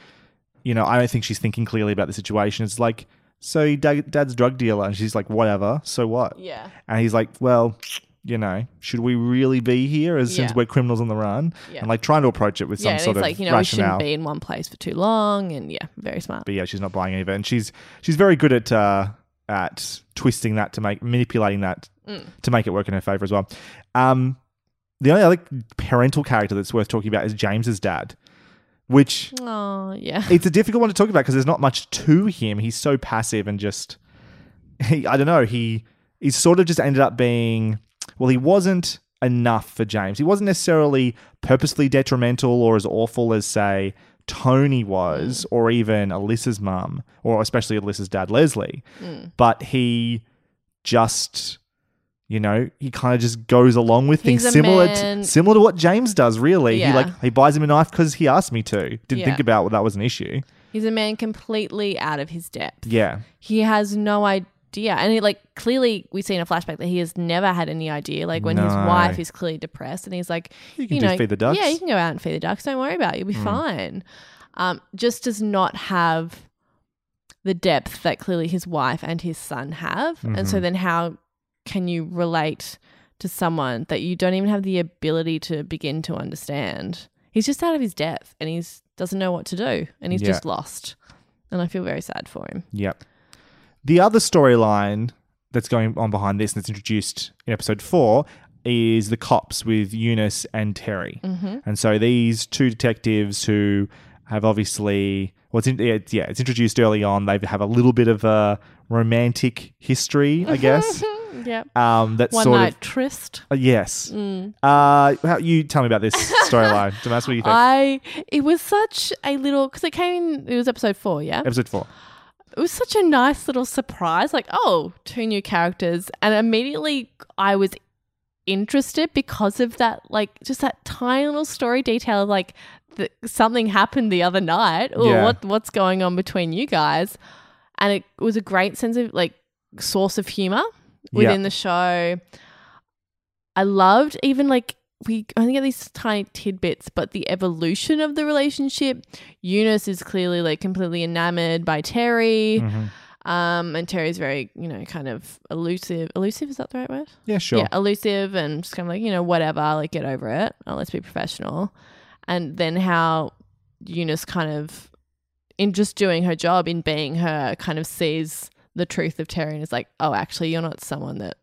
you know, I don't think she's thinking clearly about the situation. It's like, so dad, dad's drug dealer, and she's like, whatever. So what? Yeah. And he's like, well, you know, should we really be here as since we're criminals on the run? Yeah. And like trying to approach it with yeah. some And sort it's of like, you know, we rationale. shouldn't be in one place for too long. And yeah, very smart. but yeah, she's not buying any of it, and she's she's very good at uh, at twisting that to make manipulating that Mm. to make it work in her favor as well. Um, the only other parental character that's worth talking about is James's dad, which Oh, yeah. it's a difficult one to talk about because there's not much to him. He's so passive and just he, I don't know. He he sort of just ended up being well. He wasn't enough for James. He wasn't necessarily purposely detrimental or as awful as say Tony was, or even Alyssa's mum, or especially Alyssa's dad Leslie. Mm. But he just. You know, he kind of just goes along with things He's a similar man- to, similar to what James does. Really, Yeah. he like he buys him a knife because he asked me to. Didn't Yeah. think about that was an issue. He's a man completely out of his depth. Yeah. He has no idea. And he, like clearly we see in a flashback that he has never had any idea. Like when his No. wife is clearly depressed and he's like, You can just know, feed the ducks. Yeah, you can go out and feed the ducks. Don't worry about it. You'll be Mm. fine. Um, just does not have the depth that clearly his wife and his son have. And so Mhm. then how can you relate to someone that you don't even have the ability to begin to understand? He's just out of his depth and he's doesn't know what to do and he's Yeah. just lost. And I feel very sad for him. Yep. The other storyline that's going on behind this and that's introduced in episode four is the cops with Eunice and Terry. Mhm. And so these two detectives who have obviously, well, it's in, it's, yeah, it's introduced early on. They have a little bit of a romantic history, I guess. Yep. Um, that's One sort night of tryst. Uh, yes. Mm. Uh, how, you tell me about this storyline, Damask. What do you think? I it was such a little because it came in it was episode four, yeah. Episode four. It was such a nice little surprise, like oh, two new characters, and immediately I was interested because of that, like just that tiny little story detail of like the, something happened the other night, or Yeah. what what's going on between you guys, and it was a great sense of like source of humor within Yeah. the show. I loved even like we only get these tiny tidbits, but the evolution of the relationship. Eunice is clearly like completely enamored by Terry. Mhm. Um, and Terry's very, you know, kind of elusive. Elusive, is that the right word? Yeah, sure. Yeah, elusive and just kind of like, you know, whatever, like get over it. Oh, let's be professional. And then how Eunice kind of, in just doing her job, in being her, kind of sees the truth of Terry and is like, oh, actually, you're not someone that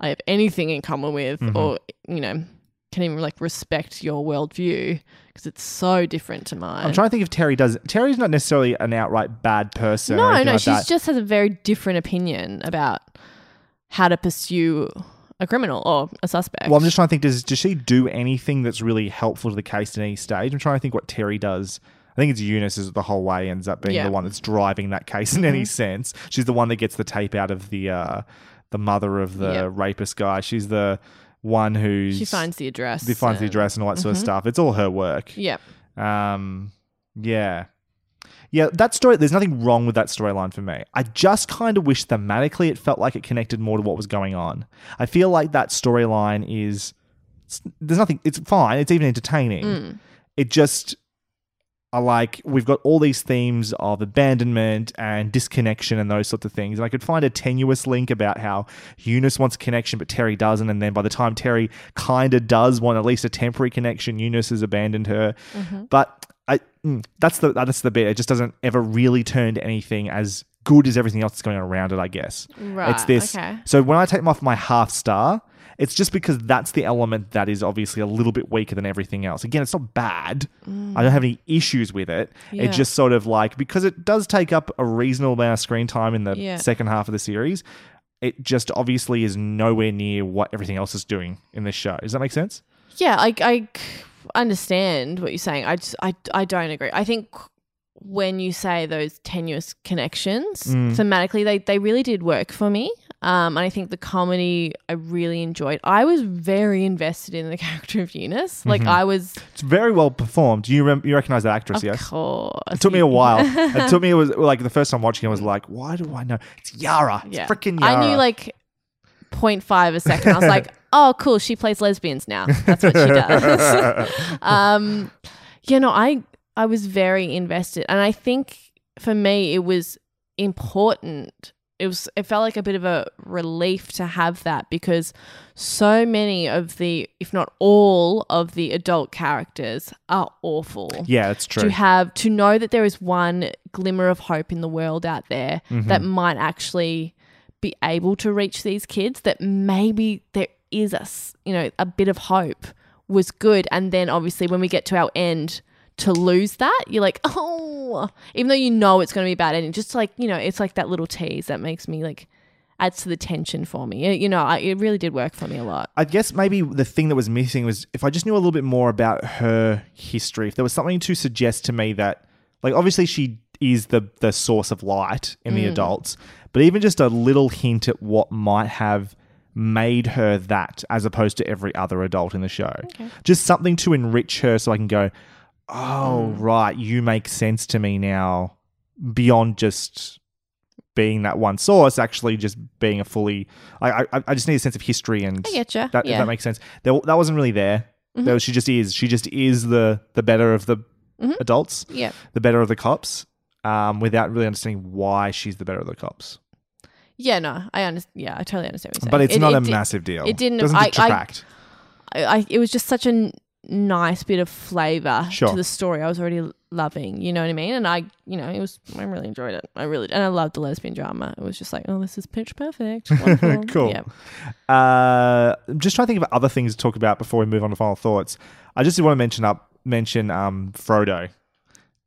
I have anything in common with Mhm. or, you know, can even like respect your worldview because it's so different to mine. I'm trying to think if Terry does. Terry's not necessarily an outright bad person. No, no, like she just has a very different opinion about how to pursue a criminal or a suspect. Well, I'm just trying to think. Does does she do anything that's really helpful to the case in any stage? I'm trying to think what Terry does. I think it's Eunice is the whole way ends up being Yeah. the one that's driving that case in any Mhm. sense. She's the one that gets the tape out of the uh, the mother of the Yep. rapist guy. She's the one who She finds the address She finds the address and all that sort of Mhm. stuff. It's all her work. Yep. Um. Yeah. Yeah, that story, there's nothing wrong with that storyline for me. I just kind of wish thematically it felt like it connected more to what was going on. I feel like that storyline is, there's nothing, it's fine, it's even entertaining. Mm. It just, I like, we've got all these themes of abandonment and disconnection and those sorts of things. And I could find a tenuous link about how Eunice wants a connection, but Terry doesn't. And then by the time Terry kind of does want at least a temporary connection, Eunice has abandoned her. Mhm. But I, mm, that's the that's the bit. It just doesn't ever really turn to anything as good as everything else that's going on around it. I guess it's this. okay. So when I take them off my half star, it's just because that's the element that is obviously a little bit weaker than everything else. Again, it's not bad. Mm. I don't have any issues with it. Yeah. It's just sort of like because it does take up a reasonable amount of screen time in the Yeah. second half of the series. It just obviously is nowhere near what everything else is doing in this show. Does that make sense? Yeah, I, I understand what you're saying. I just, I, I don't agree. I think when you say those tenuous connections Mm. thematically, they, they really did work for me. Um, and I think the comedy I really enjoyed. I was very invested in the character of Eunice. Like Mhm. I was, It's very well performed. You rem- you recognize that actress? of yes. course. It took me a while. it took me it was like the first time watching it I was like, why do I know? It's Yara. It's Yeah. freaking Yara. I knew like 0.5 a second. I was like, oh, cool. She plays lesbians now. That's what she does. um, you know, I I was very invested, and I think for me it was important it was it felt like a bit of a relief to have that because so many of the if not all of the adult characters are awful. Yeah, it's true. To have to know that there is one glimmer of hope in the world out there Mhm. that might actually be able to reach these kids that maybe there is a you know a bit of hope was good and then obviously when we get to our end to lose that you're like oh even though you know it's going to be bad ending just like you know it's like that little tease that makes me like adds to the tension for me It- you know I, it really did work for me a lot I guess maybe the thing that was missing was if I just knew a little bit more about her history, if there was something to suggest to me that, like, obviously she is the the source of light in the Mm. adults, but even just a little hint at what might have made her that as opposed to every other adult in the show. Just something to enrich her so I can go, oh, right, you make sense to me now beyond just being that one source, actually just being a fully. I I, I just need a sense of history and I getcha, That, if yeah. that makes sense. There, that wasn't really there. Mhm. There was- she just is. She just is the the better of the Mhm. adults. Yep. The better of the cops. Um, without really understanding why she's the better of the cops. yeah no I understand yeah I totally understand what you're saying But it's It- not it a di- massive deal. it didn't Doesn't I, I, detract. I, I it was just such a n- nice bit of flavor Sure. to the story I was already loving you know what I mean and I you know it was I really enjoyed it I really and I loved the lesbian drama it was just like oh this is pitch perfect cool. yeah. Uh, I'm just trying to think of other things to talk about before we move on to final thoughts. I just want to mention up mention um, Frodo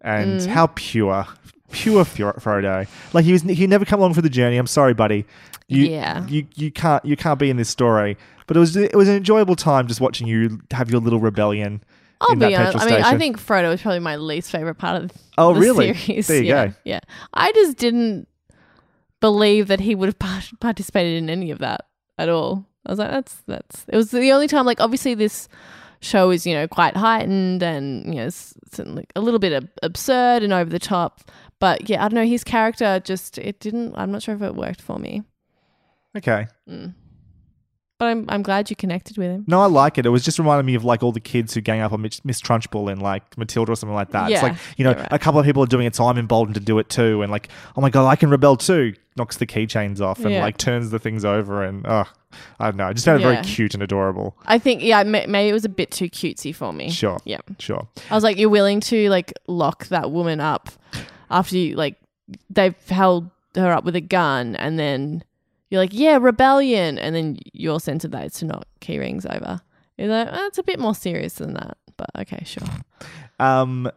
and Mm. how pure, pure Frodo. Like he was, he never come along for the journey. I'm sorry, buddy. You, Yeah. You you can't you can't be in this story. But it was it was an enjoyable time just watching you have your little rebellion. I'll in be honest. I mean, I think Frodo was probably my least favorite part of Oh, the really? series. There you yeah, go. Yeah, I just didn't believe that he would have par- participated in any of that at all. I was like, that's that's. It was the only time. Like, obviously, this show is you know quite heightened and you know it's, it's a little bit absurd and over the top. But yeah, I don't know. His character just it didn't. I'm not sure if it worked for me. okay. Mm. But I'm I'm glad you connected with him. No, I like it. It was just reminding me of like all the kids who gang up on Miss, Miss Trunchbull and like Matilda or something like that. Yeah, it's like, you know, right. a couple of people are doing it, so I'm emboldened to do it too. And like, oh my God, I can rebel too. Knocks the keychains off and Yeah. like turns the things over. And oh, I don't know. I just found it Yeah. very cute and adorable. I think yeah, ma- maybe it was a bit too cutesy for me. Sure. Yeah. Sure. I was like, you're willing to like lock that woman up after you like they've held her up with a gun, and then you're like, yeah, rebellion, and then your sense of that is to knock key rings over. You're like, "Oh, it's a bit more serious than that, but okay, sure. Um,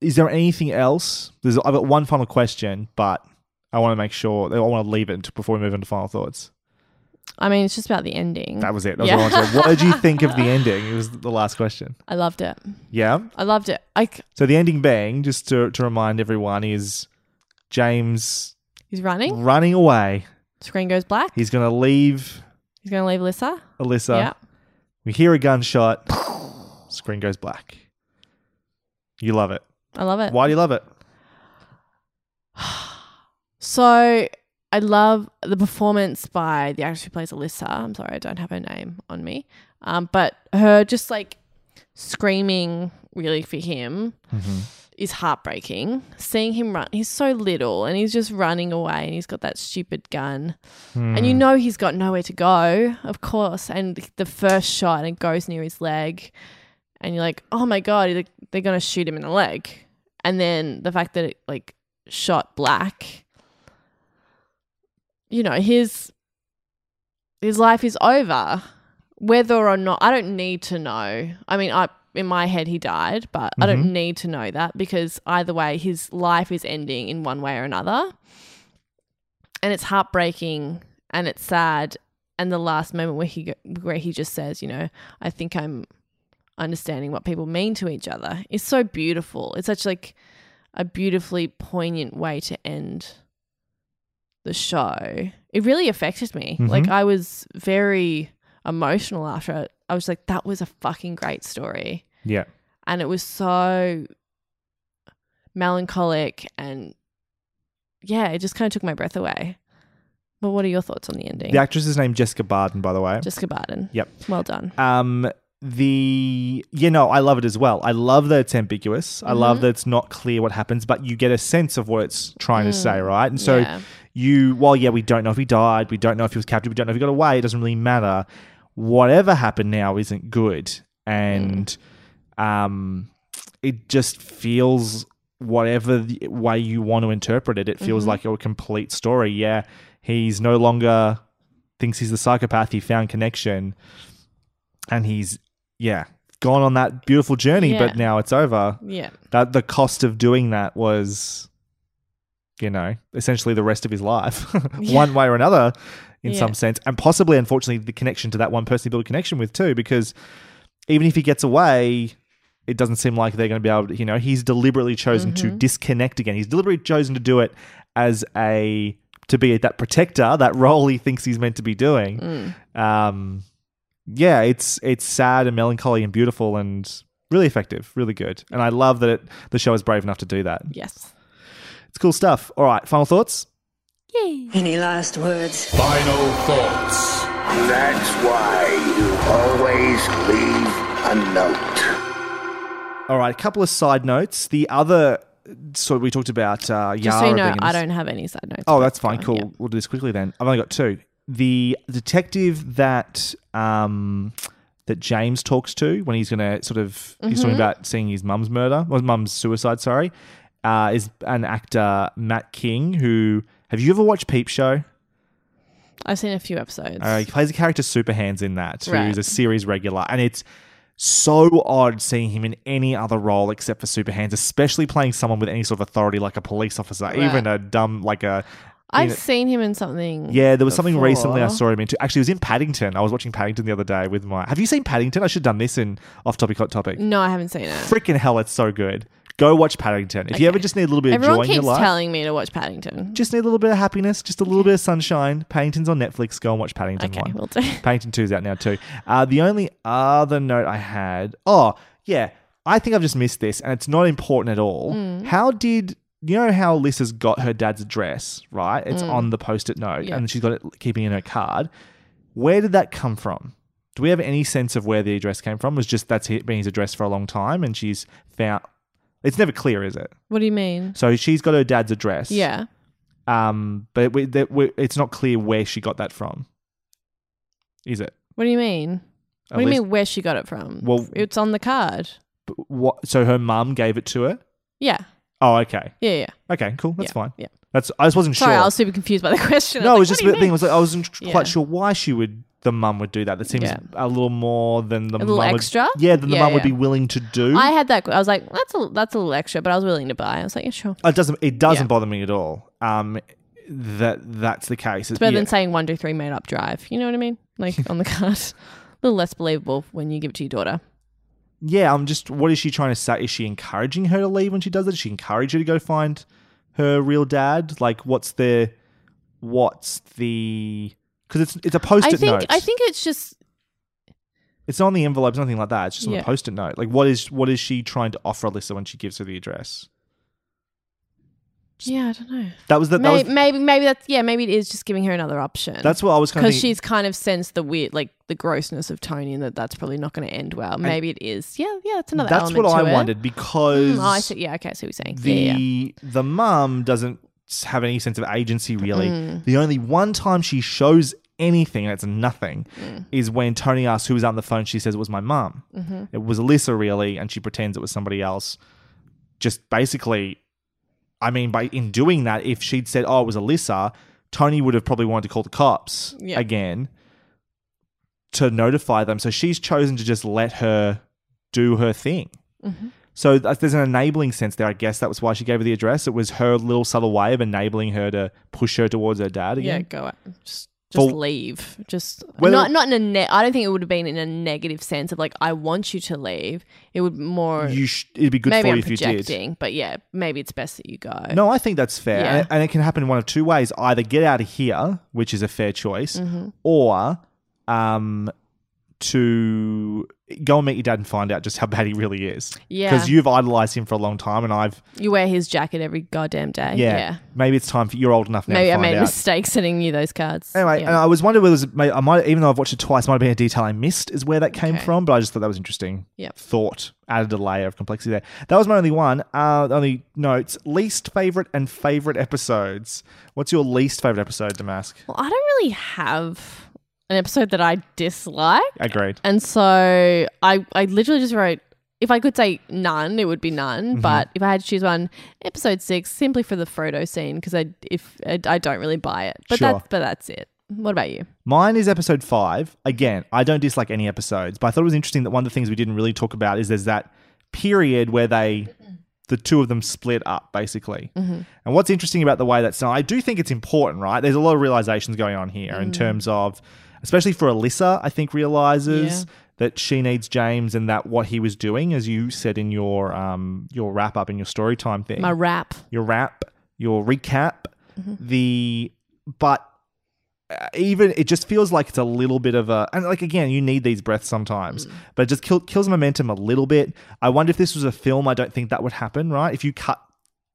is there anything else? There's, I've got one final question, but I want to make sure, I want to leave it before we move into final thoughts. I mean, it's just about the ending. That was it. That was Yeah. What did you think of the ending? It was the last question. I loved it. Yeah. I loved it. I c- So the ending bang, just to, to remind everyone, is James he's running. running away. Screen goes black. He's going to leave He's gonna leave Alyssa. Alyssa. Yeah. We hear a gunshot. Screen goes black. You love it. I love it. Why do you love it? So I love the performance by the actress who plays Alyssa. I'm sorry, I don't have her name on me. Um, but her just like screaming really for him is heartbreaking. Seeing him run, he's so little and he's just running away and he's got that stupid gun. And you Hmm. know he's got nowhere to go, of course. And the first shot, and it goes near his leg. And you're like, oh my God, they're- they're going to shoot him in the leg. And then the fact that it like shot black you know his his life is over whether or not i don't need to know i mean i in my head he died but i don't Mhm. need to know that because either way his life is ending in one way or another and it's heartbreaking and it's sad and the last moment where he where he just says you know i think i'm understanding what people mean to each other is so beautiful it's such like a beautifully poignant way to end the show, it really affected me. Like Mhm. I was very emotional after it. I was like, that was a fucking great story. Yeah. And it was so melancholic and yeah, it just kind of took my breath away. But what are your thoughts on the ending? The actress is named Jessica Barden, by the way. Jessica Barden. Yep. Well done. Um, the you know I love it as well. I love that it's ambiguous. I love Mhm. that it's not clear what happens, but you get a sense of what it's trying to say, Mm, right? And so yeah. you, well, yeah, we don't know if he died. We don't know if he was captured. We don't know if he got away. It doesn't really matter. Whatever happened now isn't good. And um, it just feels whatever the way you want to interpret it, it feels Mhm. like a complete story. Yeah, he's no longer thinks he's the psychopath. He found connection and he's, yeah, gone on that beautiful journey, but now it's over. Yeah. That the cost of doing that was, you know, essentially the rest of his life, Yeah. one way or another, in Yeah. some sense, and possibly, unfortunately, the connection to that one person he built a connection with too, because even if he gets away. It doesn't seem like they're going to be able to, you know, he's deliberately chosen to Mhm. disconnect again. He's deliberately chosen to do it as a, to be that protector, that role he thinks he's meant to be doing Mm. um yeah it's it's sad and melancholy and beautiful and really effective really good and i love that it, the show is brave enough to do that Yes. it's cool stuff all right final thoughts Any last words? Final thoughts. That's why you always leave a note. all right a couple of side notes the other so we talked about uh Just so you know, being I don't have any side notes. Oh, that's fine. Cool. yeah. We'll do this quickly then. I've only got two. The detective that um that James talks to when he's gonna sort of he's talking Mhm. about seeing his mum's murder, or his mum's suicide. Sorry, uh, is an actor Matt King. Who have you ever watched Peep Show? I've seen a few episodes. Uh, he plays a character Super Hans in that, Right. who's a series regular, and it's so odd seeing him in any other role except for Super Hans, especially playing someone with any sort of authority, like a police officer, Right. even a dumb like a. I've know- seen him in something. yeah, there was something recently I saw him into. Actually, it was in Paddington. I was watching Paddington the other day with my. Have you seen Paddington? I should have done this in off topic, hot topic. No, I haven't seen it. Freaking hell, it's so good. Go watch Paddington. If you ever just need a little bit of Everyone joy in keeps your life, telling me to watch Paddington. just need a little bit of happiness, just a little bit of sunshine. Paddington's on Netflix. Go and watch Paddington Okay, one. will do. Paddington 2's out now too. Uh, the only other note I had, oh yeah, I think I've just missed this, and it's not important at all. Mm. How did you know how Alyssa's got her dad's address? Right, it's Mm. on the post-it note, Yeah. and she's got it keeping in her card. Where did that come from? Do we have any sense of where the address came from? It was just that's it- been his address for a long time, and she's found. It's never clear, is it? What do you mean? So she's got her dad's address. Yeah. Um, but we, that we, it's not clear where she got that from. Is it? What do you mean? What do you Elise- mean where she got it from? Well- it's on the card. What? So her mum gave it to her. Yeah. Oh, okay. Yeah, yeah. Okay, cool. That's Yeah, fine. yeah. That's. I just wasn't Sorry, sure. I was super confused by the question. I no, it was just the thing mean? was like, I wasn't Yeah. quite sure why she would. The mum would do that. That seems Yeah. a little more than the A little mum would- extra? yeah, than the Yeah, mum would yeah. be willing to do. I had that. I was like, that's a that's a little extra, but I was willing to buy. I was like, yeah, sure. it doesn't. It doesn't Yeah. bother me at all. Um, that that's the case. It's better than saying one two three made up drive. You know what I mean? Like on the card, a little less believable when you give it to your daughter. yeah, I'm just. What is she trying to say? Is she encouraging her to leave when she does it? Does she encourage her to go find her real dad? Like, what's the, what's the? Because it's it's a I post-it think note. I think it's just It's not on the envelope, it's nothing like that. It's just on Yeah. a post-it note. Like, what is what is she trying to offer Alyssa when she gives her the address? yeah. I don't know. That was the that maybe, was, maybe maybe that's yeah. Maybe it is just giving her another option. That's what I was because she's kind of sensed the weird like the grossness of Tony and that that's probably not going to end well. Maybe it is. Yeah, yeah. It's another. That's what element I to it. wondered because Mm, oh, I see. Yeah. Okay. I see what you're saying. the yeah, yeah. the mum doesn't have any sense of agency really. Mm. The only one time she shows anything, and it's nothing, Mm. is when Tony asks who was on the phone. She says it was my mum. Mhm. It was Alyssa really, and she pretends it was somebody else. Just basically, I mean, by in doing that, if she'd said, "Oh, it was Alyssa," Tony would have probably wanted to call the cops Yeah. again to notify them. So she's chosen to just let her do her thing. Mhm. So there's an enabling sense there. I guess that was why she gave her the address. It was her little subtle way of enabling her to push her towards her dad again. Yeah, go out. Just, just For- leave. Just Whether- not not in a ne- I don't think it would have been in a negative sense of like I want you to leave. It would more. You sh- it'd be good maybe for I'm you if you did. projecting, but yeah, maybe it's best that you go. No, I think that's fair. Yeah. And, and it can happen in one of two ways. Either get out of here, which is a fair choice, Mhm. or um, to go and meet your dad and find out just how bad he really is. Yeah. Because you've idolized him for a long time, and I've You wear his jacket every goddamn day. yeah, Yeah. maybe it's time for you're old enough now. Maybe I made a mistake sending you those cards. Anyway, Yeah. and I was wondering whether it was, I might, even though I've watched it twice, might have been a detail I missed, is where that came Okay. from. But I just thought that was interesting. Yep. Thought added a layer of complexity there. That was my only one. Uh, the only notes: least favorite and favorite episodes. What's your least favorite episode, Damask? Well, I don't really have an episode that I dislike. Agreed. And so I, I literally just wrote, if I could say none, it would be none. Mhm. But if I had to choose one, episode six, simply for the Frodo scene, because I, if I, I don't really buy it. But Sure. that's, but that's it. What about you? Mine is episode five. Again, I don't dislike any episodes, but I thought it was interesting that one of the things we didn't really talk about is there's that period where they, the two of them split up, basically. Mhm. And what's interesting about the way that's done, I do think it's important, right? There's a lot of realizations going on here in Mm. terms of, especially for Alyssa, I think realizes Yeah. that she needs James and that what he was doing, as you said in your um your wrap up in your story time thing, My rap. your wrap, your recap, Mhm. the but uh, even it just feels like it's a little bit of a and like again you need these breaths sometimes Mm. but it just kill, kills momentum a little bit i wonder if this was a film i don't think that would happen right if you cut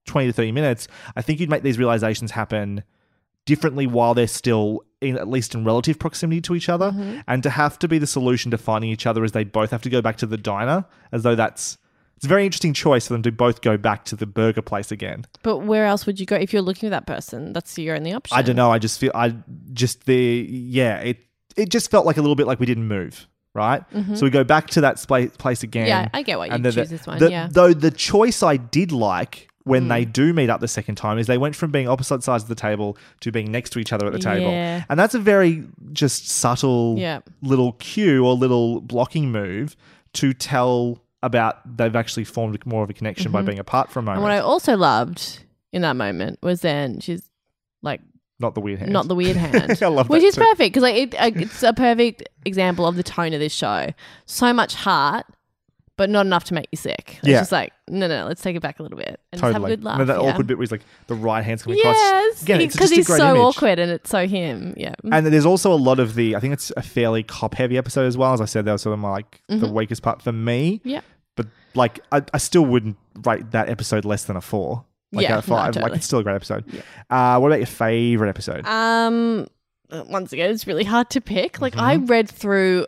20 to 30 minutes i think you'd make these realizations happen differently while they're still in at least in relative proximity to each other Mm-hmm. and to have to be the solution to finding each other as they both have to go back to the diner as though that's it's a very interesting choice for them to both go back to the burger place again But where else would you go if you're looking for that person? That's your only option. I don't know. I just feel I just the yeah. It it just felt like a little bit like we didn't move. Right, Mhm. so we go back to that spa- place again. Yeah, I get why you the- choose this one, the- yeah. though the choice I did like when Mm. they do meet up the second time is they went from being opposite sides of the table to being next to each other at the table, Yeah. and that's a very just subtle Yeah. little cue or little blocking move to tell about they've actually formed more of a connection by Mhm. being apart for a moment. And what I also loved in that moment was then she's like not the weird hand. not the weird hand, I love which is too. perfect because like it, it's a perfect example of the tone of this show. So much heart, but not enough to make you sick. It's Yeah. just like no, no, let's take it back a little bit and just have a Totally. good laugh. And that yeah. awkward bit where he's like the right hand's coming across. Yes, Again, it's because just a he's great so image. awkward and it's so him. Yeah, And there's also a lot of the. I think it's a fairly cop heavy episode as well. As I said, that was sort of my like the Mhm. weakest part for me. Yeah. But like, I, I still wouldn't rate that episode less than a four. Like Yeah, out of five. Like totally. it's still a great episode. Uh, what about your favorite episode? Um, once again, it's really hard to pick. Like I Mm-hmm. read through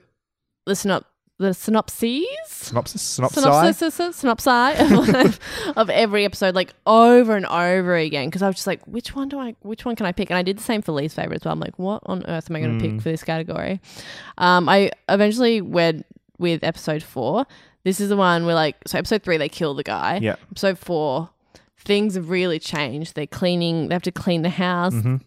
the synop the synopses. Synopsis. Synopsis. Synopsis, synopsis of, of every episode, like over and over again, because I was just like, which one do I, which one can I pick? And I did the same for least favorite as well. I'm like, what on earth am I going to Mm. pick for this category? Um, I eventually went with episode four. This is the one where like, so episode three they kill the guy. Yeah. Episode four, things have really changed. They're cleaning. They have to clean the house Mhm.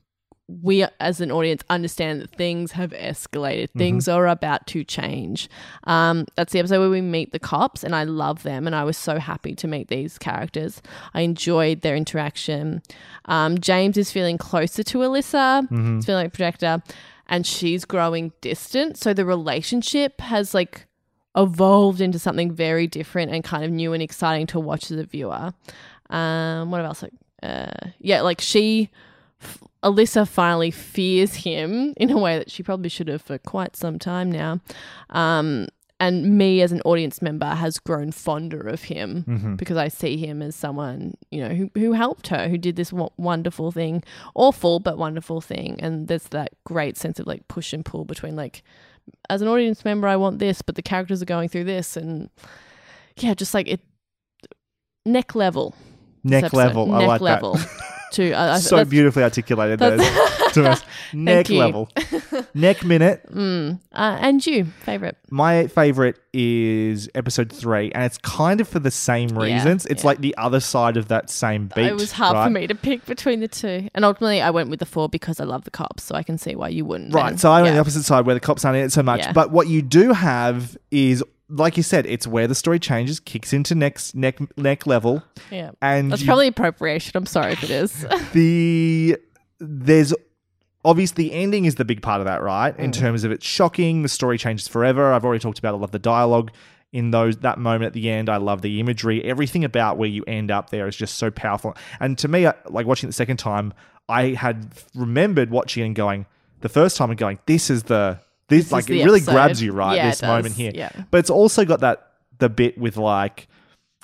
We as an audience understand that things have escalated. Mm-hmm. Things are about to change. Um, that's the episode where we meet the cops, and I love them, and I was so happy to meet these characters. I enjoyed their interaction. Um, James is feeling closer to Alyssa. Mhm. He's feeling like a projector, and she's growing distant. So the relationship has like evolved into something very different and kind of new and exciting to watch as a viewer. Um, what else? Like, uh, yeah, like she, f- Alyssa finally fears him in a way that she probably should have for quite some time now. Um, and me as an audience member has grown fonder of him Mhm. because I see him as someone you know who who helped her, who did this w- wonderful thing, awful but wonderful thing. And there's that great sense of like push and pull between like, as an audience member, I want this, but the characters are going through this, and yeah, just like it, neck level. Neck level. I neck level. that. To uh, so beautifully articulated. Those to us. Neck you. level. Neck minute. Mm. Uh, and you favorite? My favorite is episode three, and it's kind of for the same reasons. it's like the other side of that same beat. it was hard right? for me to pick between the two, and ultimately I went with the four because I love the cops, so I can see why you wouldn't. Right. And- So I went yeah. the opposite side where the cops aren't in it so much. Yeah. But what you do have is, like you said, it's where the story changes, kicks into next neck neck level. Yeah. And That's you- probably appropriation. I'm sorry if it is. the there's obviously the ending is the big part of that, right? In Mm. terms of it's shocking, the story changes forever. I've already talked about I love the dialogue in those that moment at the end. I love the imagery. Everything about where you end up there is just so powerful. And to me, like watching it the second time, I had remembered watching and going the first time and going, this is the This, is like it really episode. grabs you right Yeah, it this moment here. Yeah. But it's also got that the bit with like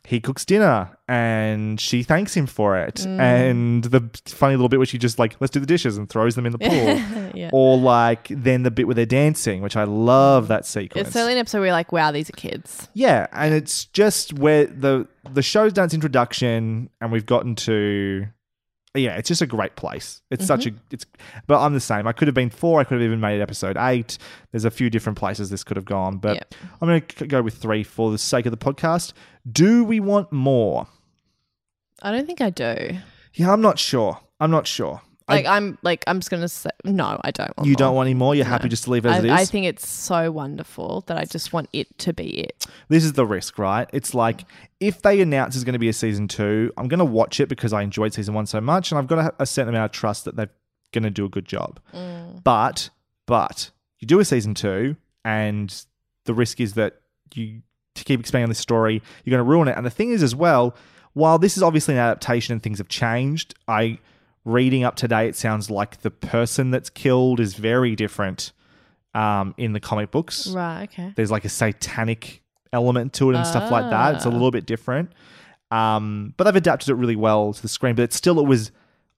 he cooks dinner and she thanks him for it, Mm. and the funny little bit where she just like let's do the dishes and throws them in the pool, Yeah. or like then the bit where they're dancing, which I love that sequence. It's certainly an episode where you're like, wow, these are kids. Yeah, and it's just where the the show's done its introduction, and we've gotten to. Yeah, it's just a great place. It's such mm-hmm. a it's, but I'm the same. I could have been four. I could have even made it episode eight. There's a few different places this could have gone, but Yep. I'm going to go with three for the sake of the podcast. Do we want more? I don't think I do. Yeah, I'm not sure. I'm not sure. Like I, am like I'm just gonna say no, I don't want you more. don't want any more. You're No. happy just to leave it I, as it is. I think it's so wonderful that I just want it to be it. this is the risk, right? It's like if they announce there's going to be a season two, I'm going to watch it because I enjoyed season one so much, and I've got a, a certain amount of trust that they're going to do a good job. Mm. But, but you do a season two, and the risk is that you to keep expanding on this story, you're going to ruin it. And the thing is, as well, while this is obviously an adaptation and things have changed, I reading up today, it sounds like the person that's killed is very different um, in the comic books Right. Okay. there's like a satanic element to it and stuff like that. It's a Ah. little bit different. Um, but they've adapted it really well to the screen. But it's still, it was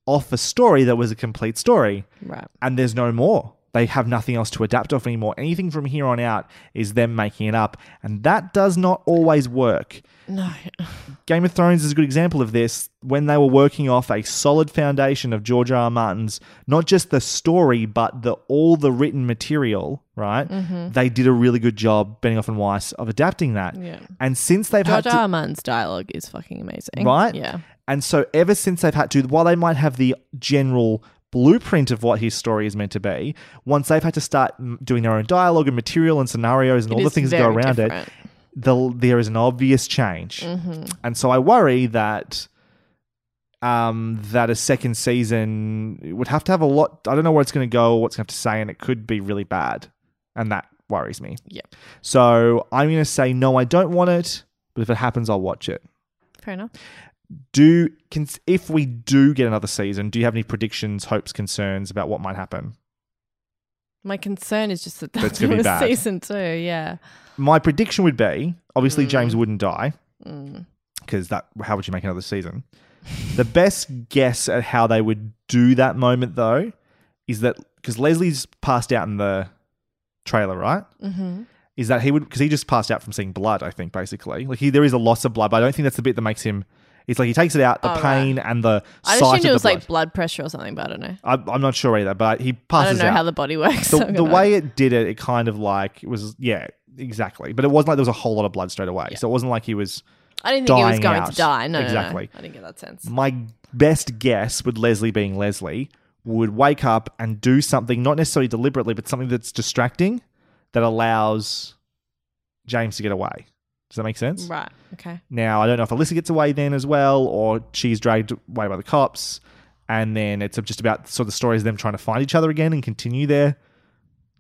off a story that was a complete story. Right. And there's no more. They have nothing else to adapt off anymore. Anything from here on out is them making it up. And that does not always work. No. Game of Thrones is a good example of this. When they were working off a solid foundation of George R. R. Martin's, not just the story, but the all the written material, right? Mhm. They did a really good job, Benioff and Weiss, of adapting that. Yeah. And since they've George had to. R. Martin's dialogue is fucking amazing. right? Yeah. And so ever since they've had to, while they might have the general blueprint of what his story is meant to be, once they've had to start doing their own dialogue and material and scenarios and It all the things that go around different. it, the, there is an obvious change. Mhm. And so I worry that um, that a second season would have to have a lot. I don't know where it's going to go what's going to have to say, and it could be really bad. And that worries me. Yep. So I'm going to say no, I don't want it. But if it happens, I'll watch it. Fair enough. Do can, if we do get another season, do you have any predictions, hopes, concerns about what might happen? My concern is just that That's gonna be a bad. season two. Yeah. My prediction would be obviously James wouldn't die Mm. because that how would you make another season? the best guess at how they would do that moment though is that because Leslie's passed out in the trailer, right? Mm-hmm. Is that he would because he just passed out from seeing blood? I think basically, like he there is a loss of blood, but I don't think that's the bit that makes him. It's like he takes it out, the Oh, right. pain and the I assumed of it was blood. like blood pressure or something, but I don't know. I, I'm not sure either, but he passes. I don't know out. how the body works. the, so the way it did it, it kind of like it was yeah, exactly. But it wasn't like there was a whole lot of blood straight away, so it wasn't like he was. I didn't think he was going out. to die. No, no, no, exactly. I didn't get that sense. My best guess with Leslie being Leslie would wake up and do something, not necessarily deliberately, but something that's distracting that allows James to get away. Does that make sense? Right. Okay. Now, I don't know if Alyssa gets away then as well, or she's dragged away by the cops. And then it's just about sort of the stories of them trying to find each other again and continue their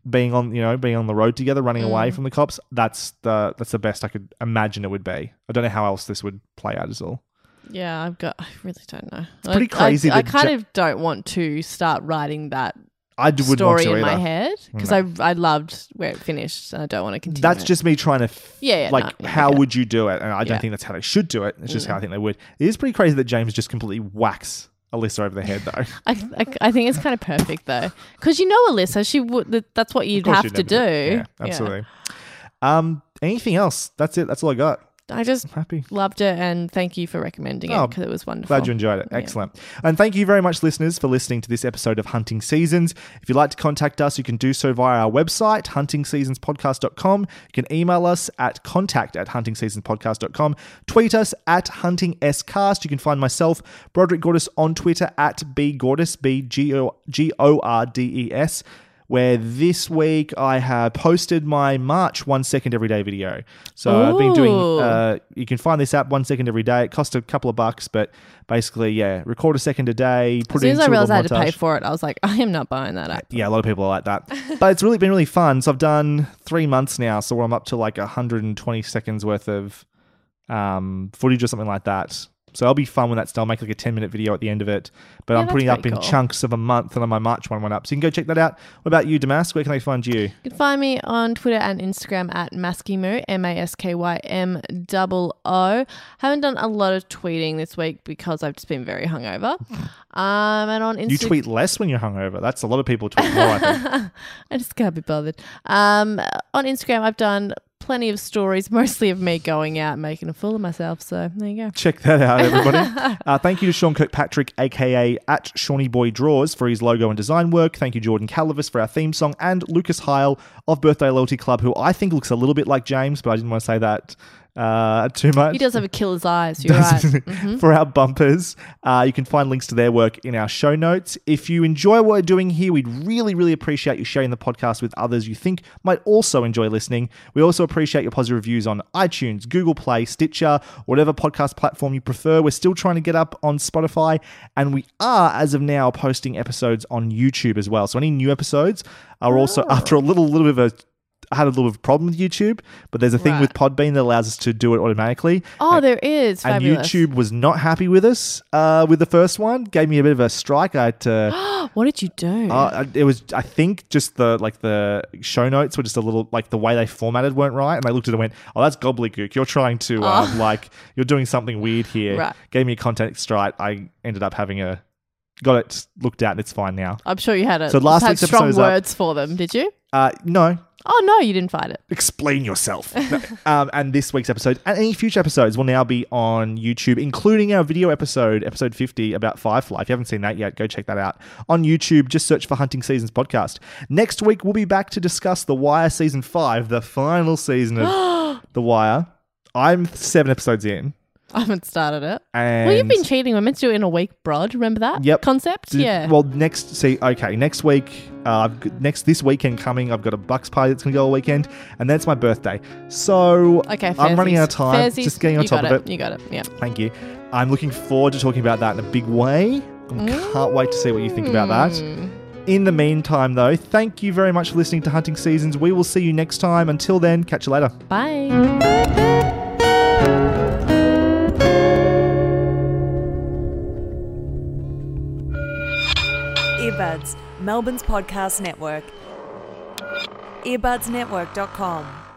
being on, you know, being on the road together, running away Mm. from the cops. That's the that's the best I could imagine it would be. I don't know how else this would play out as all. Yeah, I've got. I really don't know. It's pretty crazy I, I kind of don't want to start writing that I d- wouldn't want story to in my either. head because No. I I loved where it finished and I don't want to continue. That's it. just me trying to, f- Yeah, yeah, like, no, yeah, how okay. would you do it? And I don't Yeah. think that's how they should do it. It's just Mm. how I think they would. It is pretty crazy that James just completely whacks Alyssa over the head, though. I, I, I think it's kind of perfect though, because you know Alyssa, she would. that- That's what you'd Of course have you'd to never do. Yeah, absolutely. Um, anything else? That's it. That's all I got. I just happy. loved it, and thank you for recommending Oh, it because it was wonderful. Glad you enjoyed it. Excellent. And thank you very much, listeners, for listening to this episode of Hunting Seasons. If you'd like to contact us, you can do so via our website, huntingseasonspodcast.com. You can email us at contact at huntingseasonspodcast.com. Tweet us at huntingscast. You can find myself, Broderick Gordis, on Twitter at bgordis, B-G-O-R-D-E-S where this week I have posted my March one second every day video. So I've been doing. Uh, you can find this app one second every day. It costs a couple of bucks, but basically, yeah, record a second a day. Put As soon it as I realized I had little to pay for it, I was like, I am not buying that app. Yeah, a lot of people are like that. but it's really been really fun. So I've done three months now. So I'm up to like 120 seconds worth of um, footage or something like that. So that'll be fun when that's done. I'll make like a 10 minute video at the end of it. But Yeah, I'm putting it up in cool. chunks of a month and then my March one went up. So you can go check that out. What about you, Damask? Where can they find you? You can find me on Twitter and Instagram at Maskymoo, M A S K Y M double O. Haven't done a lot of tweeting this week because I've just been very hungover. Um, and on Instagram, You tweet less when you're hungover. That's a lot of people tweet more, I think. I just can't be bothered. Um, on Instagram, I've done plenty of stories, mostly of me going out and making a fool of myself. So there you go. Check that out, everybody. uh, thank you to Sean Kirkpatrick, aka at Shawnee Boy Draws, for his logo and design work. Thank you, Jordan Calavis, for our theme song, and Lucas Heil of Birthday Loyalty Club, who I think looks a little bit like James, but I didn't want to say that uh, too much. He does have a killer's eyes. You're right. Mhm. for our bumpers. Uh, you can find links to their work in our show notes. If you enjoy what we're doing here, we'd really, really appreciate you sharing the podcast with others you think might also enjoy listening. We also appreciate your positive reviews on iTunes, Google Play, Stitcher, whatever podcast platform you prefer. We're still trying to get up on Spotify, and we are, as of now, posting episodes on YouTube as well. So any new episodes are also, after a little, little bit of a had a little bit of a problem with YouTube, but there's a thing with Podbean that allows us to do it automatically. Oh, there is. And YouTube was not happy with us uh, with the first one. Gave me a bit of a strike. I had to. what did you do? Uh, it was, I think, just the like the show notes were just a little like the way they formatted weren't right. And I looked at it and went, "Oh, that's gobbledygook. You're trying to um, Oh. like you're doing something weird here." Right. Gave me a content strike. I ended up having a got it looked at and it's fine now. I'm sure you had it. So last had week's strong episode is up. words for them. Did you? Uh, no, Oh no, you didn't find it. explain yourself. No, um, and this week's episode and any future episodes will now be on YouTube, including our video episode, episode 50 about Firefly. If you haven't seen that yet, go check that out on YouTube. Just search for Hunting Seasons Podcast. Next week, we'll be back to discuss The Wire Season 5, the final season of The Wire. I'm seven episodes in. I haven't started it. Well, you've been cheating. We're meant to do it in a week, Brod. Remember that? Yep. Concept? D- Yeah. Well, next, see, okay, next week, uh, I've g- next this weekend coming, I've got a Bucks party that's gonna go all weekend, and that's my birthday. So okay, I'm running out of time. Fairsies, Just getting on you top got of it. You got it. Yeah. Thank you. I'm looking forward to talking about that in a big way. I can't wait to see what you think about that. Mm. In the meantime, though, thank you very much for listening to Hunting Seasons. We will see you next time. Until then, catch you later. Bye. Melbourne's podcast network. Earbudsnetwork.com.